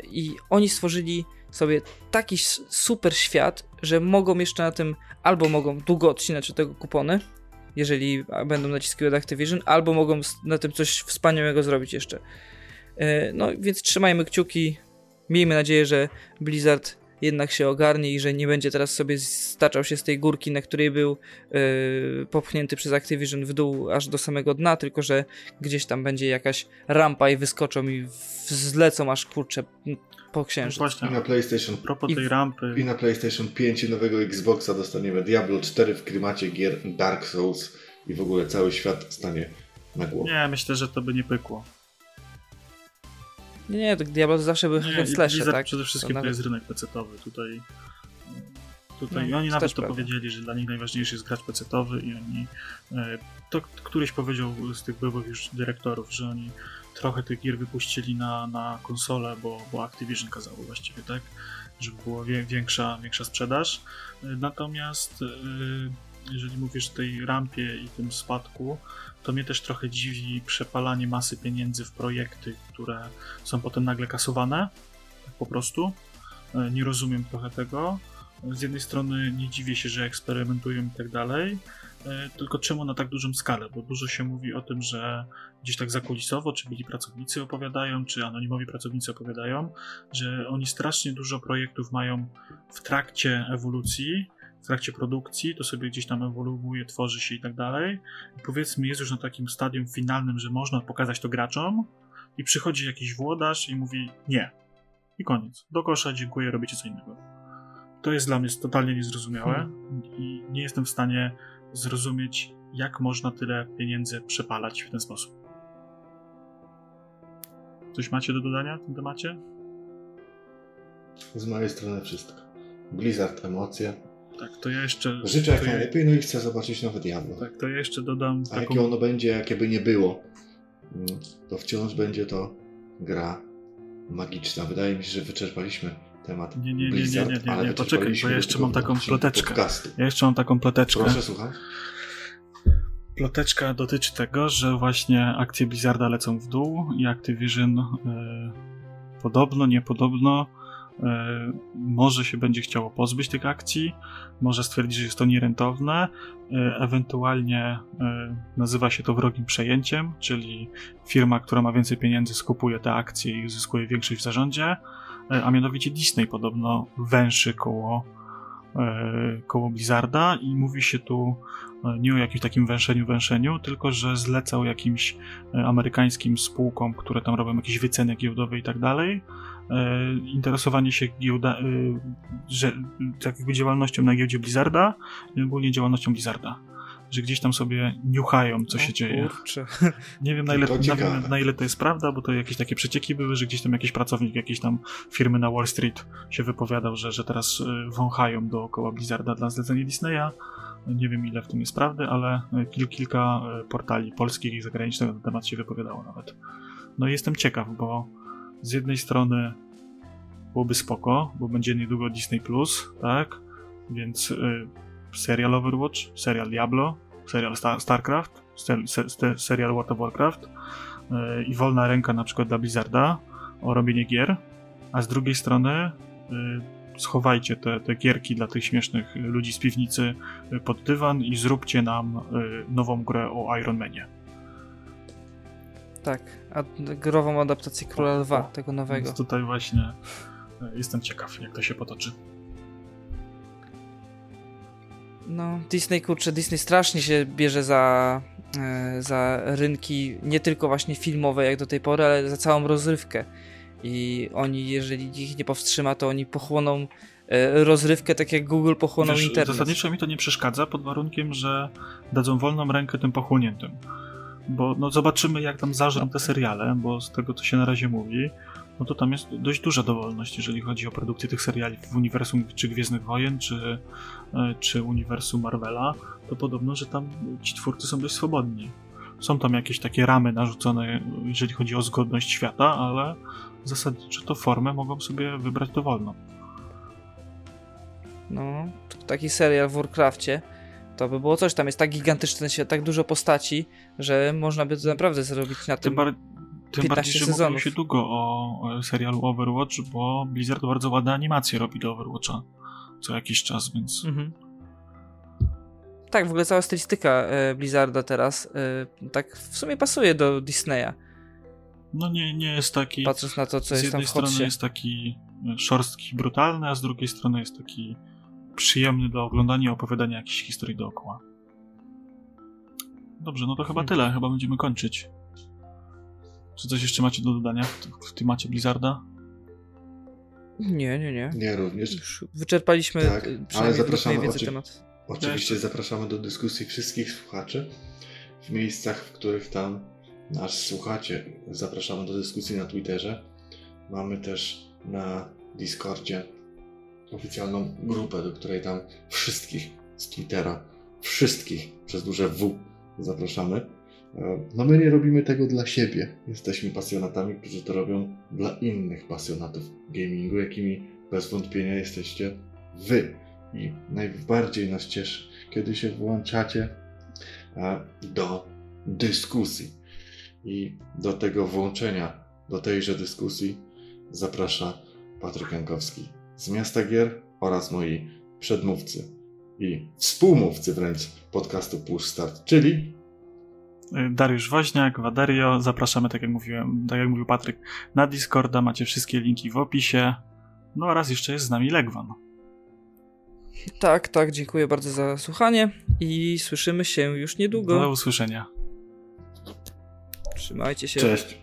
i oni stworzyli sobie taki super świat, że mogą jeszcze na tym albo mogą długo odcinać od tego kupony, jeżeli będą naciski od Activision, albo mogą na tym coś wspaniałego zrobić jeszcze. Y, no więc trzymajmy kciuki, miejmy nadzieję, że Blizzard jednak się ogarnie i że nie będzie teraz sobie staczał się z tej górki, na której był yy, popchnięty przez Activision w dół aż do samego dna, tylko że gdzieś tam będzie jakaś rampa i wyskoczą i zlecą aż kurczę po księżyc. No właśnie. I na PlayStation propos tej rampy. I na PlayStation 5 i nowego Xboxa dostaniemy Diablo 4 w klimacie gier Dark Souls i w ogóle cały świat stanie na głowę. Nie, myślę, że to by nie pykło. Nie, nie, to Diablo to zawsze był hack slash, tak? przede wszystkim to, nawet... to jest rynek pecetowy. Tutaj, tutaj no, oni nawet to prawda. powiedzieli, że dla nich najważniejszy jest gracz pecetowy i oni, e, to któryś powiedział z tych byłych już dyrektorów, że oni trochę tych gier wypuścili na, na konsolę, bo, bo Activision kazało właściwie, tak? Żeby była większa, większa sprzedaż. E, natomiast e, jeżeli mówisz o tej rampie i tym spadku, to mnie też trochę dziwi przepalanie masy pieniędzy w projekty, które są potem nagle kasowane. Tak po prostu. E, nie rozumiem trochę tego. Z jednej strony nie dziwię się, że eksperymentują i tak dalej, e, tylko czemu na tak dużą skalę? Bo dużo się mówi o tym, że gdzieś tak zakulisowo, czy byli pracownicy opowiadają, czy anonimowi pracownicy opowiadają, że oni strasznie dużo projektów mają w trakcie ewolucji, w trakcie produkcji, to sobie gdzieś tam ewoluuje, tworzy się i tak dalej. I powiedzmy, jest już na takim stadium finalnym, że można pokazać to graczom, i przychodzi jakiś włodarz i mówi nie. I koniec. Do kosza, dziękuję, robicie co innego. To jest dla mnie totalnie niezrozumiałe hmm. i nie jestem w stanie zrozumieć, jak można tyle pieniędzy przepalać w ten sposób. Coś macie do dodania w tym temacie? Z mojej strony wszystko. Blizzard emocje, tak, to ja jeszcze... Życzę jak najlepiej, no i chcę zobaczyć nowe Diablo. Tak, to ja jeszcze dodam A taką... jakie ono będzie, jakie by nie było, mm, to wciąż będzie to gra magiczna. Wydaje mi się, że wyczerpaliśmy temat Nie, nie, nie, nie, nie, nie, nie, nie. poczekaj, bo ja jeszcze mam taką ploteczkę. Ja jeszcze mam taką ploteczkę. Proszę, słucham. Ploteczka dotyczy tego, że właśnie akcje Blizzarda lecą w dół i Activision yy, podobno, niepodobno może się będzie chciało pozbyć tych akcji, może stwierdzić, że jest to nierentowne, e, ewentualnie e, nazywa się to wrogim przejęciem, czyli firma, która ma więcej pieniędzy, skupuje te akcje i uzyskuje większość w zarządzie, a mianowicie Disney podobno węszy koło, koło Blizzarda i mówi się tu nie o jakimś takim węszeniu, węszeniu, tylko że zlecał jakimś amerykańskim spółkom, które tam robią jakieś wyceny giełdowe i tak dalej, E, interesowanie się giełda, e, że, tak jakby działalnością na giełdzie Blizzarda i ogólnie działalnością Blizzarda. Że gdzieś tam sobie niuchają, co się dzieje. Kurczę. (laughs) Nie wiem na ile, na, na, ile to jest prawda, bo to jakieś takie przecieki były, że gdzieś tam jakiś pracownik jakiejś tam firmy na Wall Street się wypowiadał, że, że teraz e, wąchają dookoła Blizzarda dla zlecenia Disneya. Nie wiem ile w tym jest prawdy, ale kil, kilka portali polskich i zagranicznych na ten temat się wypowiadało nawet. No i jestem ciekaw, bo z jednej strony byłoby spoko, bo będzie niedługo Disney Plus, tak? Więc y, serial Overwatch, serial Diablo, serial Star StarCraft, ser ser serial World of Warcraft y, i wolna ręka na przykład dla Blizzarda o robienie gier, a z drugiej strony y, schowajcie te, te gierki dla tych śmiesznych ludzi z piwnicy y, pod dywan i zróbcie nam y, nową grę o Iron Manie. Tak, a grową adaptację Króla Lwa, tego nowego. Więc tutaj właśnie e, jestem ciekaw, jak to się potoczy. No, Disney, kurczę, Disney strasznie się bierze za, e, za rynki nie tylko właśnie filmowe jak do tej pory, ale za całą rozrywkę. I oni, jeżeli ich nie powstrzyma, to oni pochłoną e, rozrywkę, tak jak Google pochłonął Wiesz, internet. Zasadniczo mi to nie przeszkadza, pod warunkiem, że dadzą wolną rękę tym pochłoniętym bo no zobaczymy jak tam zażrą te seriale, bo z tego co się na razie mówi, no to tam jest dość duża dowolność, jeżeli chodzi o produkcję tych seriali w uniwersum czy Gwiezdnych Wojen, czy, e, czy uniwersum Marvela, to podobno, że tam ci twórcy są dość swobodni. Są tam jakieś takie ramy narzucone, jeżeli chodzi o zgodność świata, ale zasadniczo to formę mogą sobie wybrać dowolną. No, taki serial w Warcrafcie, to by było coś. Tam jest tak gigantyczny świat, tak dużo postaci, że można by to naprawdę zrobić na tym. Tym, tym 15 bardziej, że mówiło sezonów. się długo o, serialu Overwatch, bo Blizzard bardzo ładne animacje robi do Overwatcha co jakiś czas, więc Mhm. Tak, w ogóle cała stylistyka e, Blizzarda teraz e, tak w sumie pasuje do Disneya, no nie, nie jest taki... patrząc na to, co z jest tam jednej w strony Hotsie. jest taki e, szorstki, brutalny, a z drugiej strony jest taki przyjemny do oglądania i opowiadania jakichś historii dookoła. Dobrze, no to chyba Hmm. tyle. Chyba będziemy kończyć. Czy coś jeszcze macie do dodania w, w temacie Blizzarda? Nie, nie, nie. Nie również. Już wyczerpaliśmy Tak, ale zapraszamy oczy- temat. Oczywiście zapraszamy do dyskusji wszystkich słuchaczy w miejscach, w których tam nas słuchacie. Zapraszamy do dyskusji na Twitterze. Mamy też na Discordzie oficjalną grupę, do której tam wszystkich z Twittera, wszystkich przez duże W zapraszamy. E, No my nie robimy tego dla siebie. Jesteśmy pasjonatami, którzy to robią dla innych pasjonatów gamingu, jakimi bez wątpienia jesteście wy. I najbardziej nas cieszy, kiedy się włączacie e, do dyskusji. I do tego włączenia, do tejże dyskusji zaprasza Patryk Jankowski z Miasta Gier oraz moi przedmówcy i współmówcy wręcz podcastu Push Start, czyli Dariusz Woźniak, Waderio. Zapraszamy, tak jak mówiłem, tak jak mówił Patryk, na Discorda. Macie wszystkie linki w opisie. No oraz jeszcze jest z nami Legwan. Tak, tak, dziękuję bardzo za słuchanie i słyszymy się już niedługo. Do usłyszenia. Trzymajcie się. cześć.